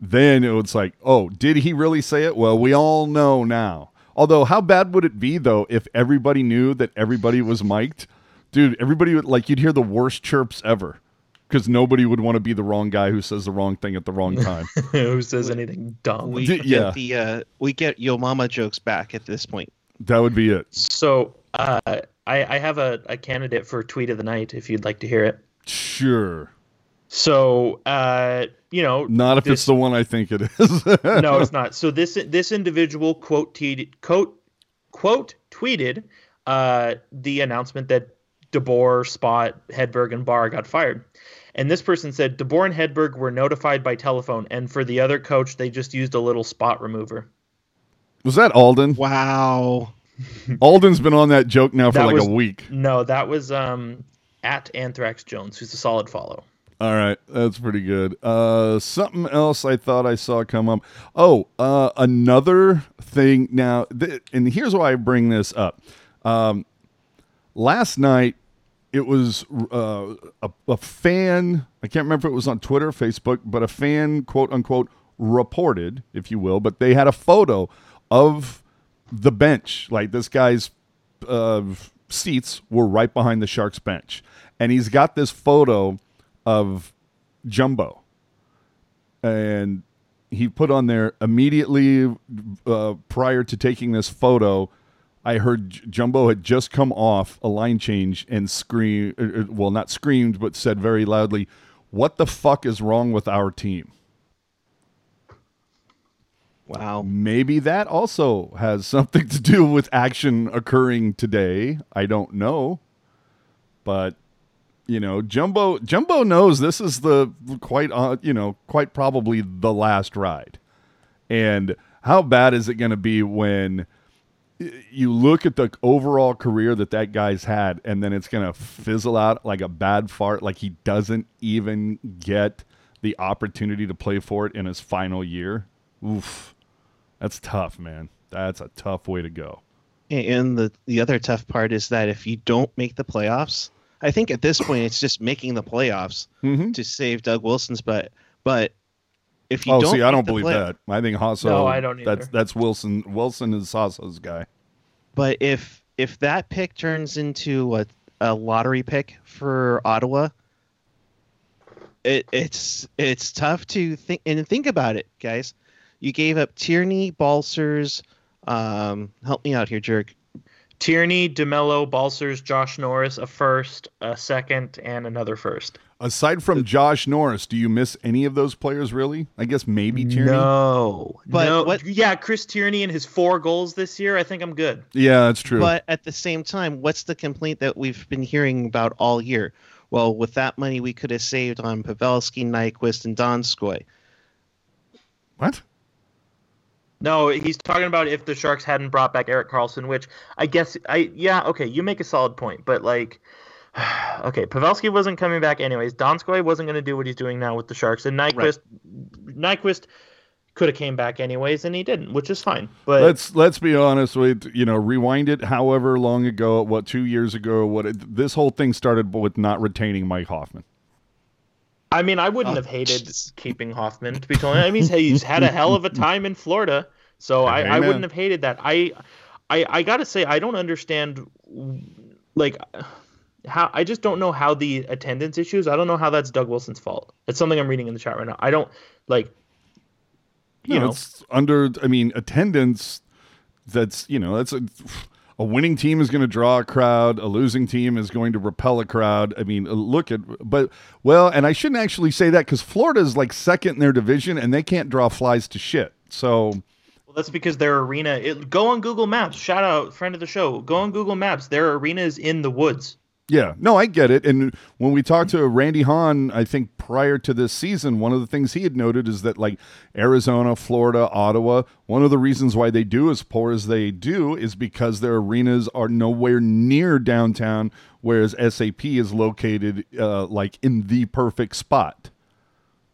Then it was like, oh, did he really say it? Well, we all know now. Although, how bad would it be though if everybody knew that everybody was mic'd? Dude, everybody would like you'd hear the worst chirps ever because nobody would want to be the wrong guy who says the wrong thing at the wrong time. Who says anything dumb? We get yeah. the uh, we get Yo Mama jokes back at this point. That would be it. So uh, I, I have a, a candidate for tweet of the night if you'd like to hear it. Sure. So uh, you know, Not if this- it's the one I think it is. no, it's not. So this this individual quote tweeted quote quote tweeted uh, the announcement that DeBoer, Spott, Hedberg, and Barr got fired. And this person said DeBoer and Hedberg were notified by telephone, and for the other coach, they just used a little spot remover. Was that Alden? Wow. Alden's been on that joke now for That like was- a week. No, that was um, at Anthrax Jones, who's a solid follow. All right, that's pretty good. Uh, something else I thought I saw come up. Oh, uh, another thing. Now, th- and here's why I bring this up. Um, last night, it was uh, a, a fan. I can't remember if it was on Twitter, or Facebook, but a fan, quote unquote, reported, if you will, but they had a photo of the bench. Like this guy's uh, seats were right behind the Sharks bench, and he's got this photo of Jumbo, and he put on there immediately uh, prior to taking this photo. I heard Jumbo had just come off a line change and scream, uh, uh, well, not screamed, but said very loudly, "What the fuck is wrong with our team?" Wow. Maybe that also has something to do with action occurring today. I don't know. But you know, Jumbo Jumbo knows this is the quite uh, you know, quite probably the last ride. And how bad is it going to be when you look at the overall career that that guy's had and then it's going to fizzle out like a bad fart like he doesn't even get the opportunity to play for it in his final year? Oof. That's tough, man. That's a tough way to go. And the the other tough part is that if you don't make the playoffs, I think at this point it's just making the playoffs Mm-hmm. to save Doug Wilson's butt. But if you Oh, don't see, I don't believe play- that. I think Hasso. No, I don't That's either. that's that's Wilson. Wilson is Hasso's guy. But if if that pick turns into a, a lottery pick for Ottawa, it, it's it's tough to think and think about it, guys. You gave up Tierney, Balcers. Um, help me out here, jerk. Tierney, DeMelo, Balcers, Josh Norris, a first, a second, and another first. Aside from Josh Norris, do you miss any of those players really? I guess maybe Tierney. No, But no. what- Yeah, Chris Tierney and his four goals this year. I think I'm good. Yeah, that's true. But at the same time, what's the complaint that we've been hearing about all year? Well, with that money, we could have saved on Pavelski, Nyquist, and Donskoy. what? No, he's talking about if the Sharks hadn't brought back Erik Karlsson, which I guess I yeah okay, you make a solid point, but like. Okay, Pavelski wasn't coming back anyways. Donskoy wasn't going to do what he's doing now with the Sharks, and Nyquist, Nyquist could have came back anyways, and he didn't, which is fine. But Let's let's be honest with you know rewind it however long ago what two years ago what it, this whole thing started with not retaining Mike Hoffman. I mean, I wouldn't Oh, have hated jeez. keeping Hoffman to be totally. I mean, he's, had a hell of a time in Florida, so I, I Amen. wouldn't have hated that. I, I, I gotta say, I don't understand, like, how I just don't know how the attendance issues. I don't know how that's Doug Wilson's fault. It's something I'm reading in the chat right now. I don't like, you No, know, it's under. I mean, attendance. That's you know that's a. A winning team is going to draw a crowd. A losing team is going to repel a crowd. I mean, look at, but well, and I shouldn't actually say that because Florida is like second in their division and they can't draw flies to shit. So Well, that's because their arena. It, go on Google Maps. Shout out friend of the show. Go on Google Maps. Their arena is in the woods. Yeah, no, I get it. And when we talked to Randy Hahn, I think prior to this season, one of the things he had noted is that like Arizona, Florida, Ottawa, one of the reasons why they do as poor as they do is because their arenas are nowhere near downtown, whereas SAP is located uh, like in the perfect spot.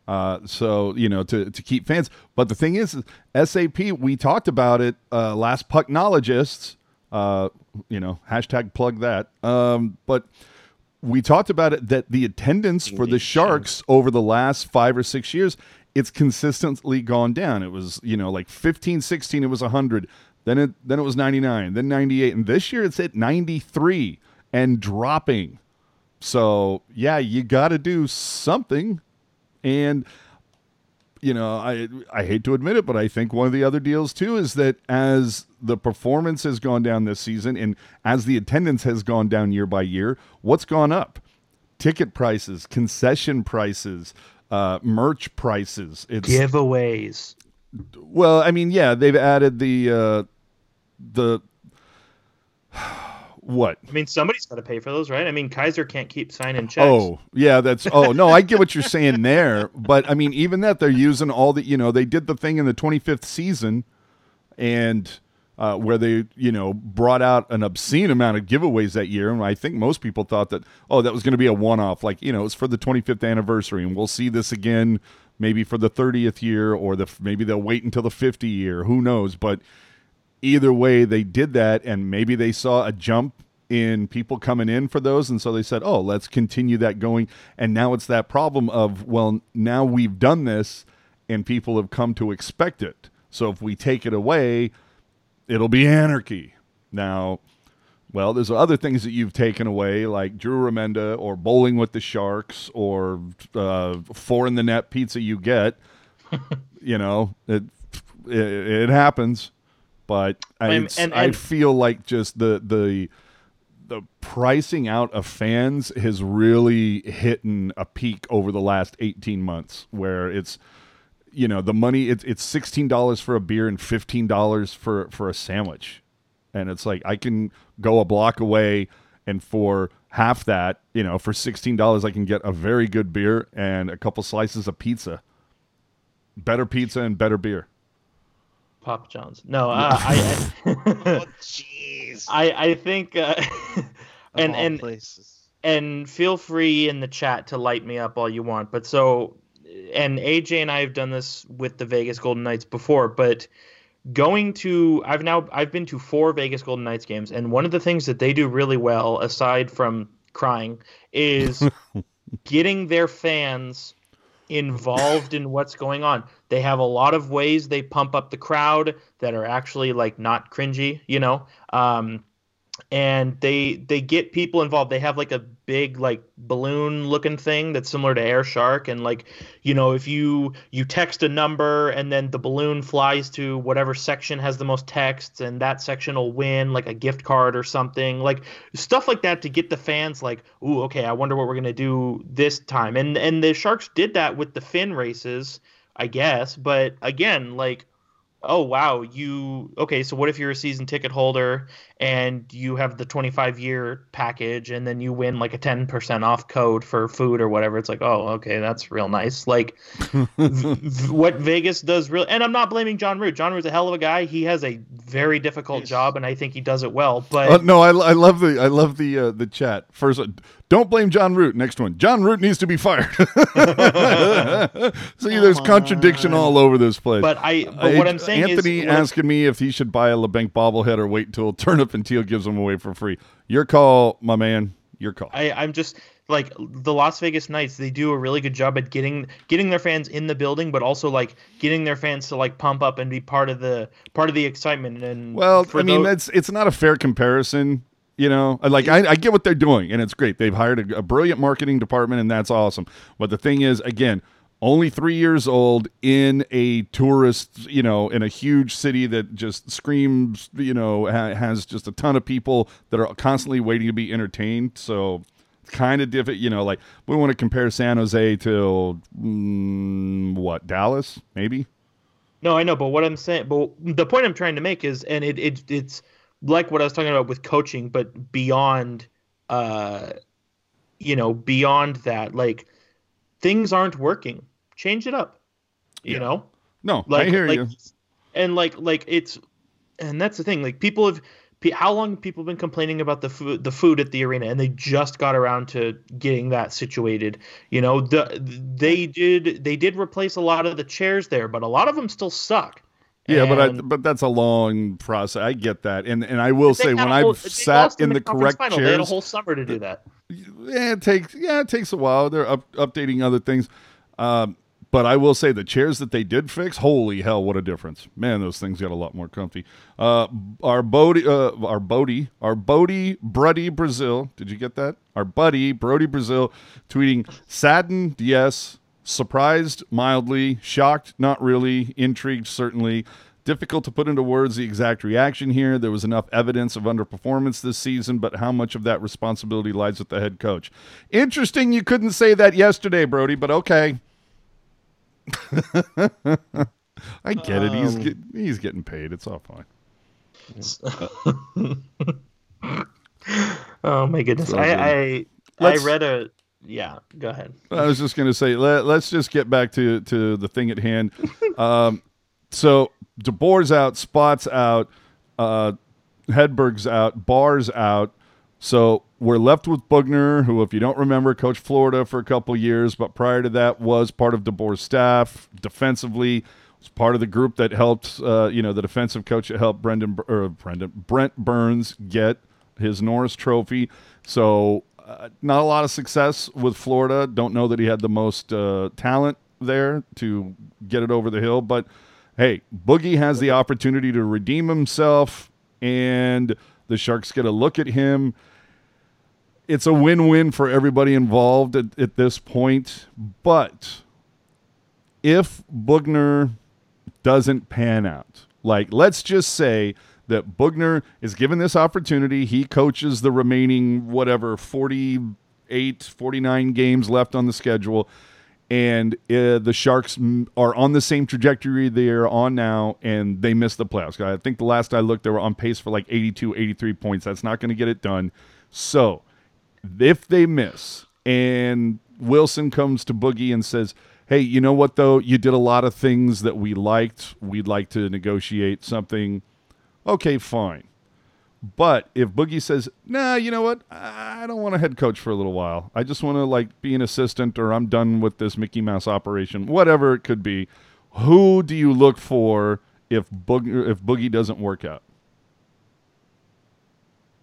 Uh, so you know to to keep fans. But the thing is, SAP. We talked about it uh, last Pucknologists. Uh, you know, hashtag plug that. Um, but we talked about it that the attendance for the Sharks over the last five or six years, it's consistently gone down. It was you know like 15, 16, it was hundred. Then it then it was ninety nine, then ninety eight, and this year it's at ninety three and dropping. So yeah, you got to do something. And you know, I I hate to admit it, but I think one of the other deals too is that as the performance has gone down this season and as the attendance has gone down year by year, what's gone up? Ticket prices, concession prices, uh, merch prices. It's Giveaways. well, I mean, yeah, they've added the uh, the what? I mean, somebody's got to pay for those, right? I mean, Kaiser can't keep signing checks. Oh, yeah, that's oh no, I get what you're saying there, but I mean, even that they're using all the you know they did the thing in the 25th season, and uh, where they you know brought out an obscene amount of giveaways that year, and I think most people thought that oh that was going to be a one-off, like you know it's for the 25th anniversary, and we'll see this again maybe for the 30th year, or the maybe they'll wait until the 50 year, who knows, but either way they did that and maybe they saw a jump in people coming in for those and so they said oh let's continue that going. And now it's that problem of well now we've done this and people have come to expect it. So if we take it away it'll be anarchy. Now well there's other things that you've taken away like drew remenda or bowling with the sharks or uh, four in the net pizza you get. You know it it, it happens but I, it's- and- I feel like just the the the pricing out of fans has really hit a peak over the last 18 months where it's you know the money it's it's sixteen dollars for a beer and fifteen dollars for for a sandwich, and it's like I can go a block away and for half that, you know, for sixteen dollars I can get a very good beer and a couple slices of pizza. Better pizza and better beer. Papa John's. No, uh, I, Oh, I, jeez. I, I think, uh, and and places. and feel free in the chat to light me up all you want. But so, and AJ and I have done this with the Vegas Golden Knights before, but going to I've now I've been to four Vegas Golden Knights games, and one of the things that they do really well, aside from crying, is getting their fans involved in what's going on. They have a lot of ways they pump up the crowd that are actually like not cringy, you know. Um, and they they get people involved. They have like a big like balloon looking thing that's similar to Air Shark, and like you know if you you text a number and then the balloon flies to whatever section has the most texts, and that section will win like a gift card or something, like stuff like that to get the fans like, ooh, okay, I wonder what we're gonna do this time. And and the Sharks did that with the fin races, I guess, but again, like oh wow you okay so what if you're a season ticket holder and you have the 25 year package and then you win like a 10% off code for food or whatever it's like oh okay that's real nice like v- v- what vegas does real and i'm not blaming john root john root's a hell of a guy he has a very difficult Yes. job and i think he does it well but Uh, no, I, I love the I love the uh, the chat. First, uh, don't blame John Root. Next one, John Root needs to be fired. See, there's Come contradiction on. all over this place. but i but what i'm saying Anthony is asking me if he should buy a Labanc bobblehead or wait until Turnip and Teal gives them away for free. Your call, my man. Your call. I, I'm just like the Las Vegas Knights. They do a really good job at getting getting their fans in the building, but also like getting their fans to like pump up and be part of the part of the excitement. And Well, I mean, tho- that's it's not a fair comparison. You know, like I, I get what they're doing, and it's great. They've hired a, a brilliant marketing department, and that's awesome. But the thing is, again, only three years old in a tourist, you know, in a huge city that just screams, you know, ha- has just a ton of people that are constantly waiting to be entertained. So, it's kind of different, you know, like we want to compare San Jose to mm, what Dallas, maybe. No, I know, but what I'm saying, but the point I'm trying to make is, and it, it it's like what I was talking about with coaching, but beyond, uh, you know, beyond that, like things aren't working. Change it up. You Yeah. know, No, like I hear like, you. and like like it's, and that's the thing. Like people have. How long have people been complaining about the food, the food at the arena, and they just got around to getting that situated? You know, the they did they did replace a lot of the chairs there, but a lot of them still suck. Yeah, but I, but that's a long process. I get that, and and I will say when whole- I've sat in the conference correct final. They had a whole summer to do that. Yeah, it takes yeah it takes a while. They're up, updating other things, um, but I will say the chairs that they did fix, holy hell, what a difference! Man, those things got a lot more comfy. Uh, our Bodie, uh, our Bodie, our Bodie Bruddy Brazil. Did you get that? Our buddy Brodie Brazil tweeting saddened, yes, surprised mildly, shocked not really, intrigued certainly. Difficult to put into words the exact reaction here. There was enough evidence of underperformance this season, but how much of that responsibility lies with the head coach? Interesting you couldn't say that yesterday, Brodie, but okay. I get it. He's Um, get, he's getting paid. It's all fine. Oh my goodness! I. I, I read a yeah. Go ahead. I was just going to say let, let's just get back to to the thing at hand. um, so DeBoer's out, Spott's out, uh, Hedberg's out, Barr's out. So we're left with Boughner, who, if you don't remember, coached Florida for a couple years, but prior to that was part of DeBoer's staff defensively. Was part of the group that helped, uh, you know, the defensive coach that helped Brendan or Brendan Brent Burns get his Norris Trophy. So uh, not a lot of success with Florida. Don't know that he had the most uh, talent there to get it over the hill, but hey, Boogie has the opportunity to redeem himself, and the Sharks get a look at him. It's a win-win for everybody involved at, at this point, but if Boughner doesn't pan out, like let's just say that Boughner is given this opportunity, he coaches the remaining whatever 48, 49 games left on the schedule, and uh, the Sharks are on the same trajectory they're on now, and they missed the playoffs. I think the last I looked, they were on pace for like 82, 83 points. That's not going to get it done. So if they miss and Wilson comes to Boogie and says, hey, you know what, though? You did a lot of things that we liked. We'd like to negotiate something. Okay, fine. But if Boogie says, nah, you know what? I don't want a head coach for a little while. I just want to like be an assistant or I'm done with this Mickey Mouse operation, whatever it could be. Who do you look for if Boogie, if Boogie doesn't work out?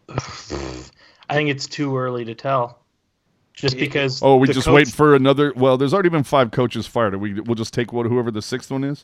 I think it's too early to tell. Just because. Oh, we just coach- wait for another. Well, there's already been five coaches fired. We we'll just take what whoever the sixth one is.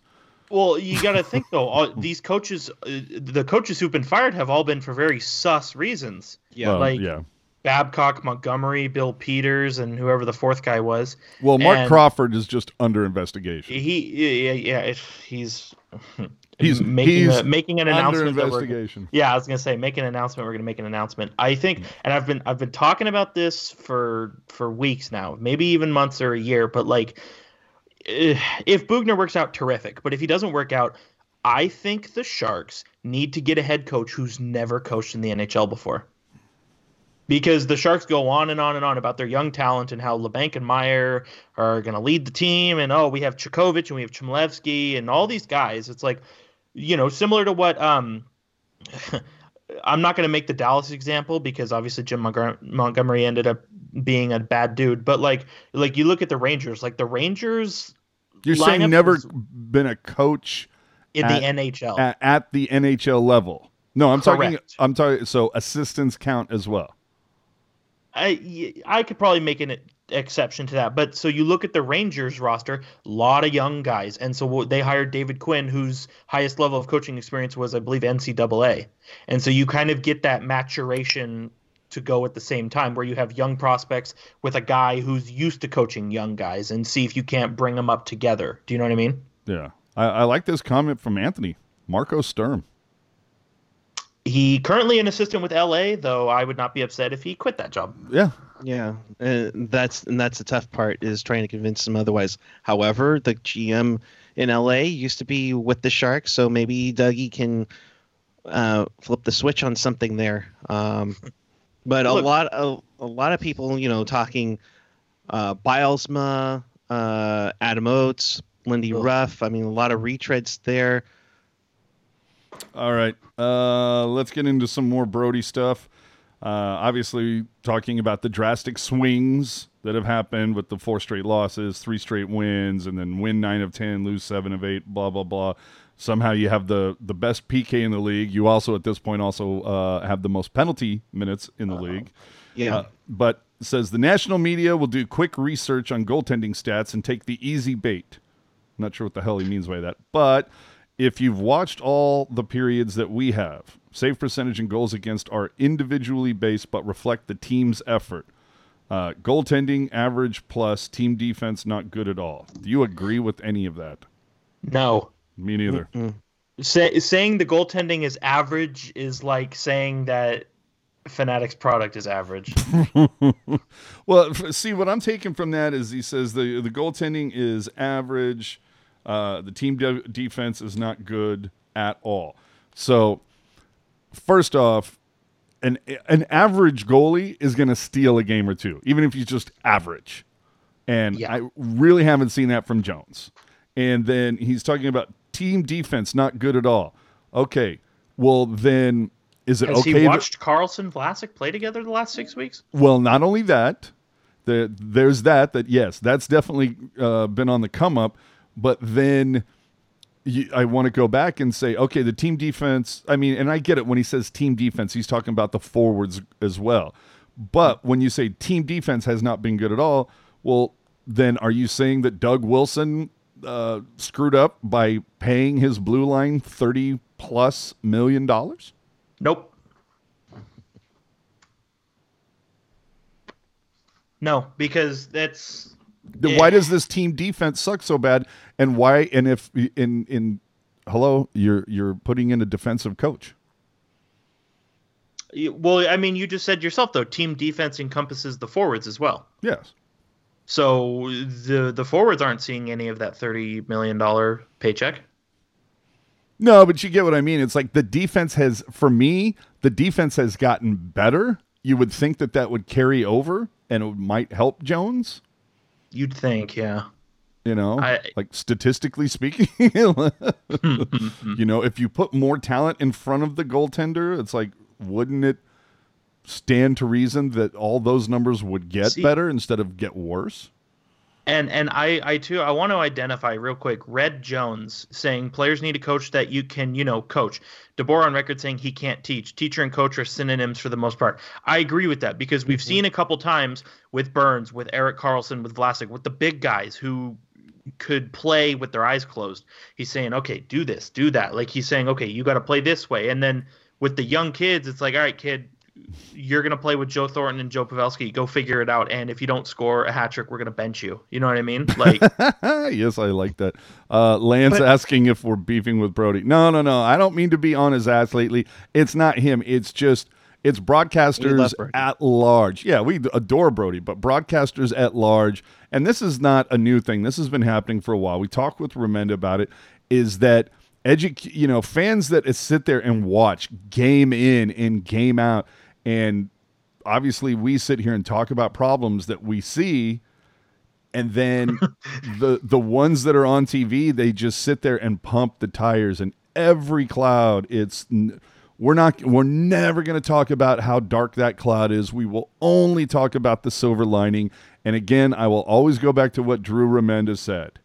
Well, you got to think though. All, these coaches, uh, the coaches who've been fired, have all been for very sus reasons. Yeah. Well, like- yeah. Babcock, Montgomery, Bill Peters, and whoever the fourth guy was. Well, Mark and- Crawford is just under investigation. He, yeah, yeah, he's He's making he's a, making an under announcement. that investigation. Yeah, I was gonna say, make an announcement. We're gonna make an announcement. I think, and I've been I've been talking about this for for weeks now, maybe even months or a year. But like, if Boughner works out, terrific. But if he doesn't work out, I think the Sharks need to get a head coach who's never coached in the NHL before. Because the Sharks go on and on and on about their young talent and how Labanc and Meier are going to lead the team, and oh, we have Chekhovich and we have Chmelevski and all these guys. It's like, you know, similar to what um, I'm not going to make the Dallas example because obviously Jim Montgomery, ended up being a bad dude. But like, like you look at the Rangers, like the Rangers You're saying never been a coach in At- the NHL. at, at the NHL level. No, I'm talking. I'm talking. So assistants count as well. I I could probably make an exception to that. But so you look at the Rangers roster, a lot of young guys, and so they hired David Quinn, whose highest level of coaching experience was, I believe, NCAA, and so you kind of get that maturation to go at the same time, where you have young prospects with a guy who's used to coaching young guys, and see if you can't bring them up together. Do you know what I mean? Yeah, I, I like this comment from Anthony Marco Sturm. He currently an assistant with LA, though I would not be upset if he quit that job. Yeah, Yeah, uh, that's and that's the tough part is trying to convince them otherwise. However, the GM in LA used to be with the Sharks, so maybe Dougie can uh, flip the switch on something there. Um, but a lot of a lot of people, you know, talking uh, Bylsma, uh, Adam Oates, Lindy Ugh. Ruff. I mean, a lot of retreads there. All right. Uh, let's get into some more Brodie stuff. Uh, obviously, talking about the drastic swings that have happened with the four straight losses, three straight wins, and then win nine of ten, lose seven of eight, blah blah blah. Somehow you have the the best PK in the league. You also at this point also uh, have the most penalty minutes in the league. Yeah, Uh, but says the national media will do quick research on goaltending stats and take the easy bait. Not sure what the hell he means by that. But if you've watched all the periods that we have, save percentage and goals against are individually based but reflect the team's effort. Uh, goaltending average plus team defense not good at all. Do you agree with any of that? No. Me neither. Say, saying the goaltending is average is like saying that Fanatics product is average. Well, see what I'm taking from that is he says the the goaltending is average, uh, the team de- defense is not good at all. So, first off, an an average goalie is going to steal a game or two, even if he's just average. And Yeah. I really haven't seen that from Jones. And then he's talking about team defense not good at all. Okay, well then is it Has okay? he that- watched Karlsson Vlasic play together the last six weeks? well, not only that, the, there's that. That yes, that's definitely uh, been on the come up. But then you, I want to go back and say, okay, the team defense. I mean, and I get it when he says team defense, he's talking about the forwards as well. But when you say team defense has not been good at all, well, then are you saying that Doug Wilson uh, screwed up by paying his blue line thirty plus million dollars? Nope. No, because that's Yeah. Why does this team defense suck so bad? And why? And if in in hello, you're you're putting in a defensive coach. well. I mean, you just said yourself though. Team defense encompasses the forwards as well. Yes. So the the forwards aren't seeing any of that thirty million dollar paycheck. No, but you get what I mean. It's like the defense has, for me, the defense has gotten better. You would think that that would carry over and it might help Jones. You'd think, yeah. You know, I- like statistically speaking, you know, if you put more talent in front of the goaltender, it's like, wouldn't it stand to reason that all those numbers would get See- better instead of get worse? And and I I too I want to identify real quick Red Jones saying players need a coach that you can you know coach. DeBoer on record saying he can't teach. Teacher and coach are synonyms for the most part. I agree with that because we've mm-hmm. seen a couple times with Burns, with Erik Karlsson, with Vlasic, with the big guys who could play with their eyes closed. He's saying, okay, do this, do that. Like he's saying, okay, you got to play this way. And then with the young kids, it's like, all right, kid, you're gonna play with Joe Thornton and Joe Pavelski. Go figure it out. And if you don't score a hat trick, we're gonna bench you. You know what I mean? Like, yes, I like that. Uh, Lance But- asking if we're beefing with Brodie. No, no, no. I don't mean to be on his ass lately. It's not him. It's just it's broadcasters at large. Yeah, we adore Brodie, but broadcasters at large, and this is not a new thing. This has been happening for a while. We talked with Remenda about it. Is that edu- you know fans that sit there and watch game in and game out, and obviously we sit here and talk about problems that we see and then the the ones that are on TV, they just sit there and pump the tires. And every cloud, it's we're not we're never going to talk about how dark that cloud is. We will only talk about the silver lining. And again, I will always go back to what Drew Remenda said.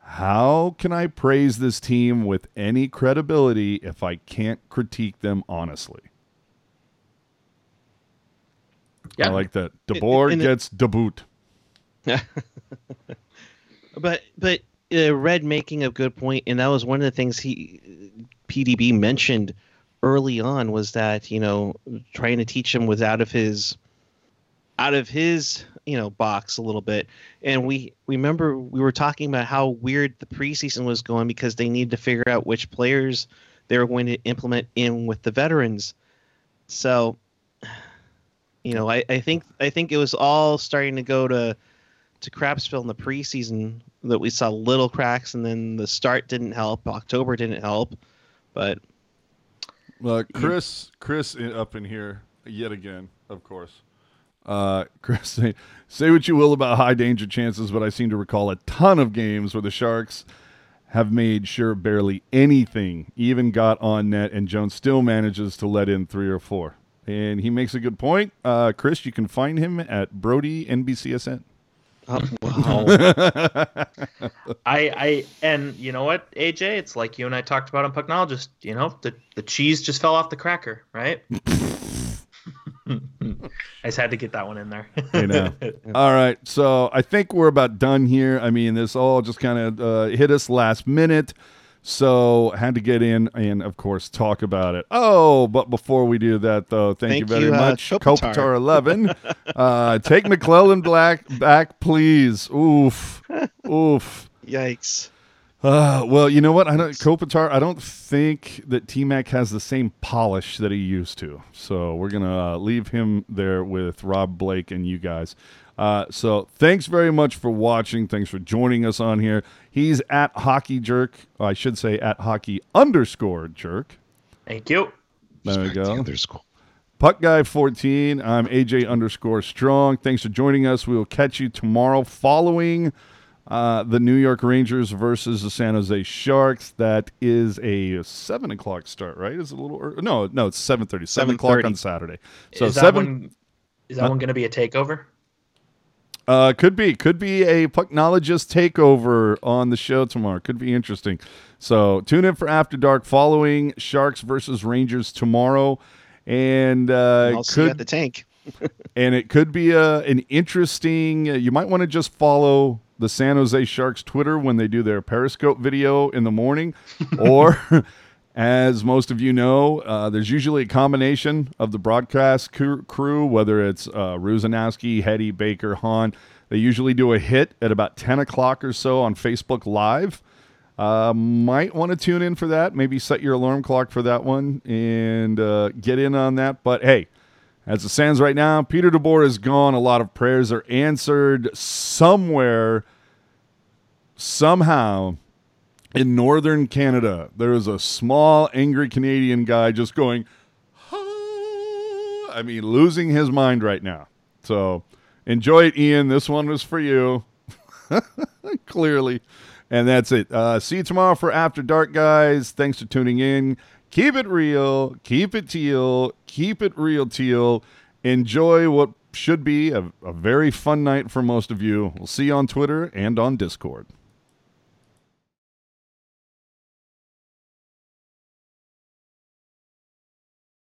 How can I praise this team with any credibility if I can't critique them honestly? Yeah, I like that. DeBoer and it- gets debut. But but uh, Red making a good point, and that was one of the things he PDB mentioned early on was that you know trying to teach him was out of his out of his you know box a little bit, and we we remember we were talking about how weird the preseason was going because they needed to figure out which players they were going to implement in with the veterans, so. You know, I, I think I think it was all starting to go to to Crapsville in the preseason that we saw little cracks, and then the start didn't help. October didn't help, but Uh, Chris, Chris up in here yet again, of course. Uh, Chris, say, say what you will about high danger chances, but I seem to recall a ton of games where the Sharks have made sure barely anything even got on net, and Jones still manages to let in three or four. And he makes a good point. Uh, Chris, you can find him at Brodie NBCSN. oh, wow. I I and you know what, AJ, it's like you and I talked about on Pucknologist. You know, the the cheese just fell off the cracker, right? I just had to get that one in there. You know. all right. So I think we're about done here. I mean, this all just kind of uh, hit us last minute. So had to get in and, of course, talk about it. Oh, but before we do that, though, thank, you very you, uh, much, Kopitar. Kopitar eleven. uh, take McLellan Black back, please. Oof, oof. Yikes! Uh, well, you know what? I don't Kopitar. I don't think that T Mac has the same polish that he used to. So we're gonna uh, leave him there with Rob Blake and you guys. Uh, so thanks very much for watching. Thanks for joining us on here. He's at Hockey Jerk. I should say at Hockey underscore Jerk. Thank you. There we go. Underscore. Puck Guy 14. I'm AJ underscore Strong. Thanks for joining us. We will catch you tomorrow following uh, the New York Rangers versus the San Jose Sharks. That is a seven o'clock start, right? Is it a little early? No, no, it's seven thirty. Seven o'clock on Saturday. So is that seven one? Is that one going to be a takeover? Uh, could be could be a pucknologist takeover on the show tomorrow. Could be interesting. So tune in for After Dark following Sharks versus Rangers tomorrow, and uh, I'll see you could at the tank. and it could be a, an interesting. Uh, you might want to just follow the San Jose Sharks Twitter when they do their Periscope video in the morning, or as most of you know, uh, there's usually a combination of the broadcast crew, whether it's uh, Rusanowsky, Hetty, Baker, Hahn. They usually do a hit at about 10 o'clock or so on Facebook Live. Uh, might want to tune in for that. Maybe set your alarm clock for that one and uh, get in on that. But hey, As it stands right now, Peter DeBoer is gone. A lot of prayers are answered somewhere, somehow, in northern Canada. There is a small, angry Canadian guy just going, I mean, losing his mind right now. So enjoy it, Ian. This one was for you. Clearly. And that's it. Uh, see you tomorrow for After Dark, guys. Thanks for tuning in. Keep it real. Keep it teal. Keep it real, teal. Enjoy what should be a, a very fun night for most of you. We'll see you on Twitter and on Discord.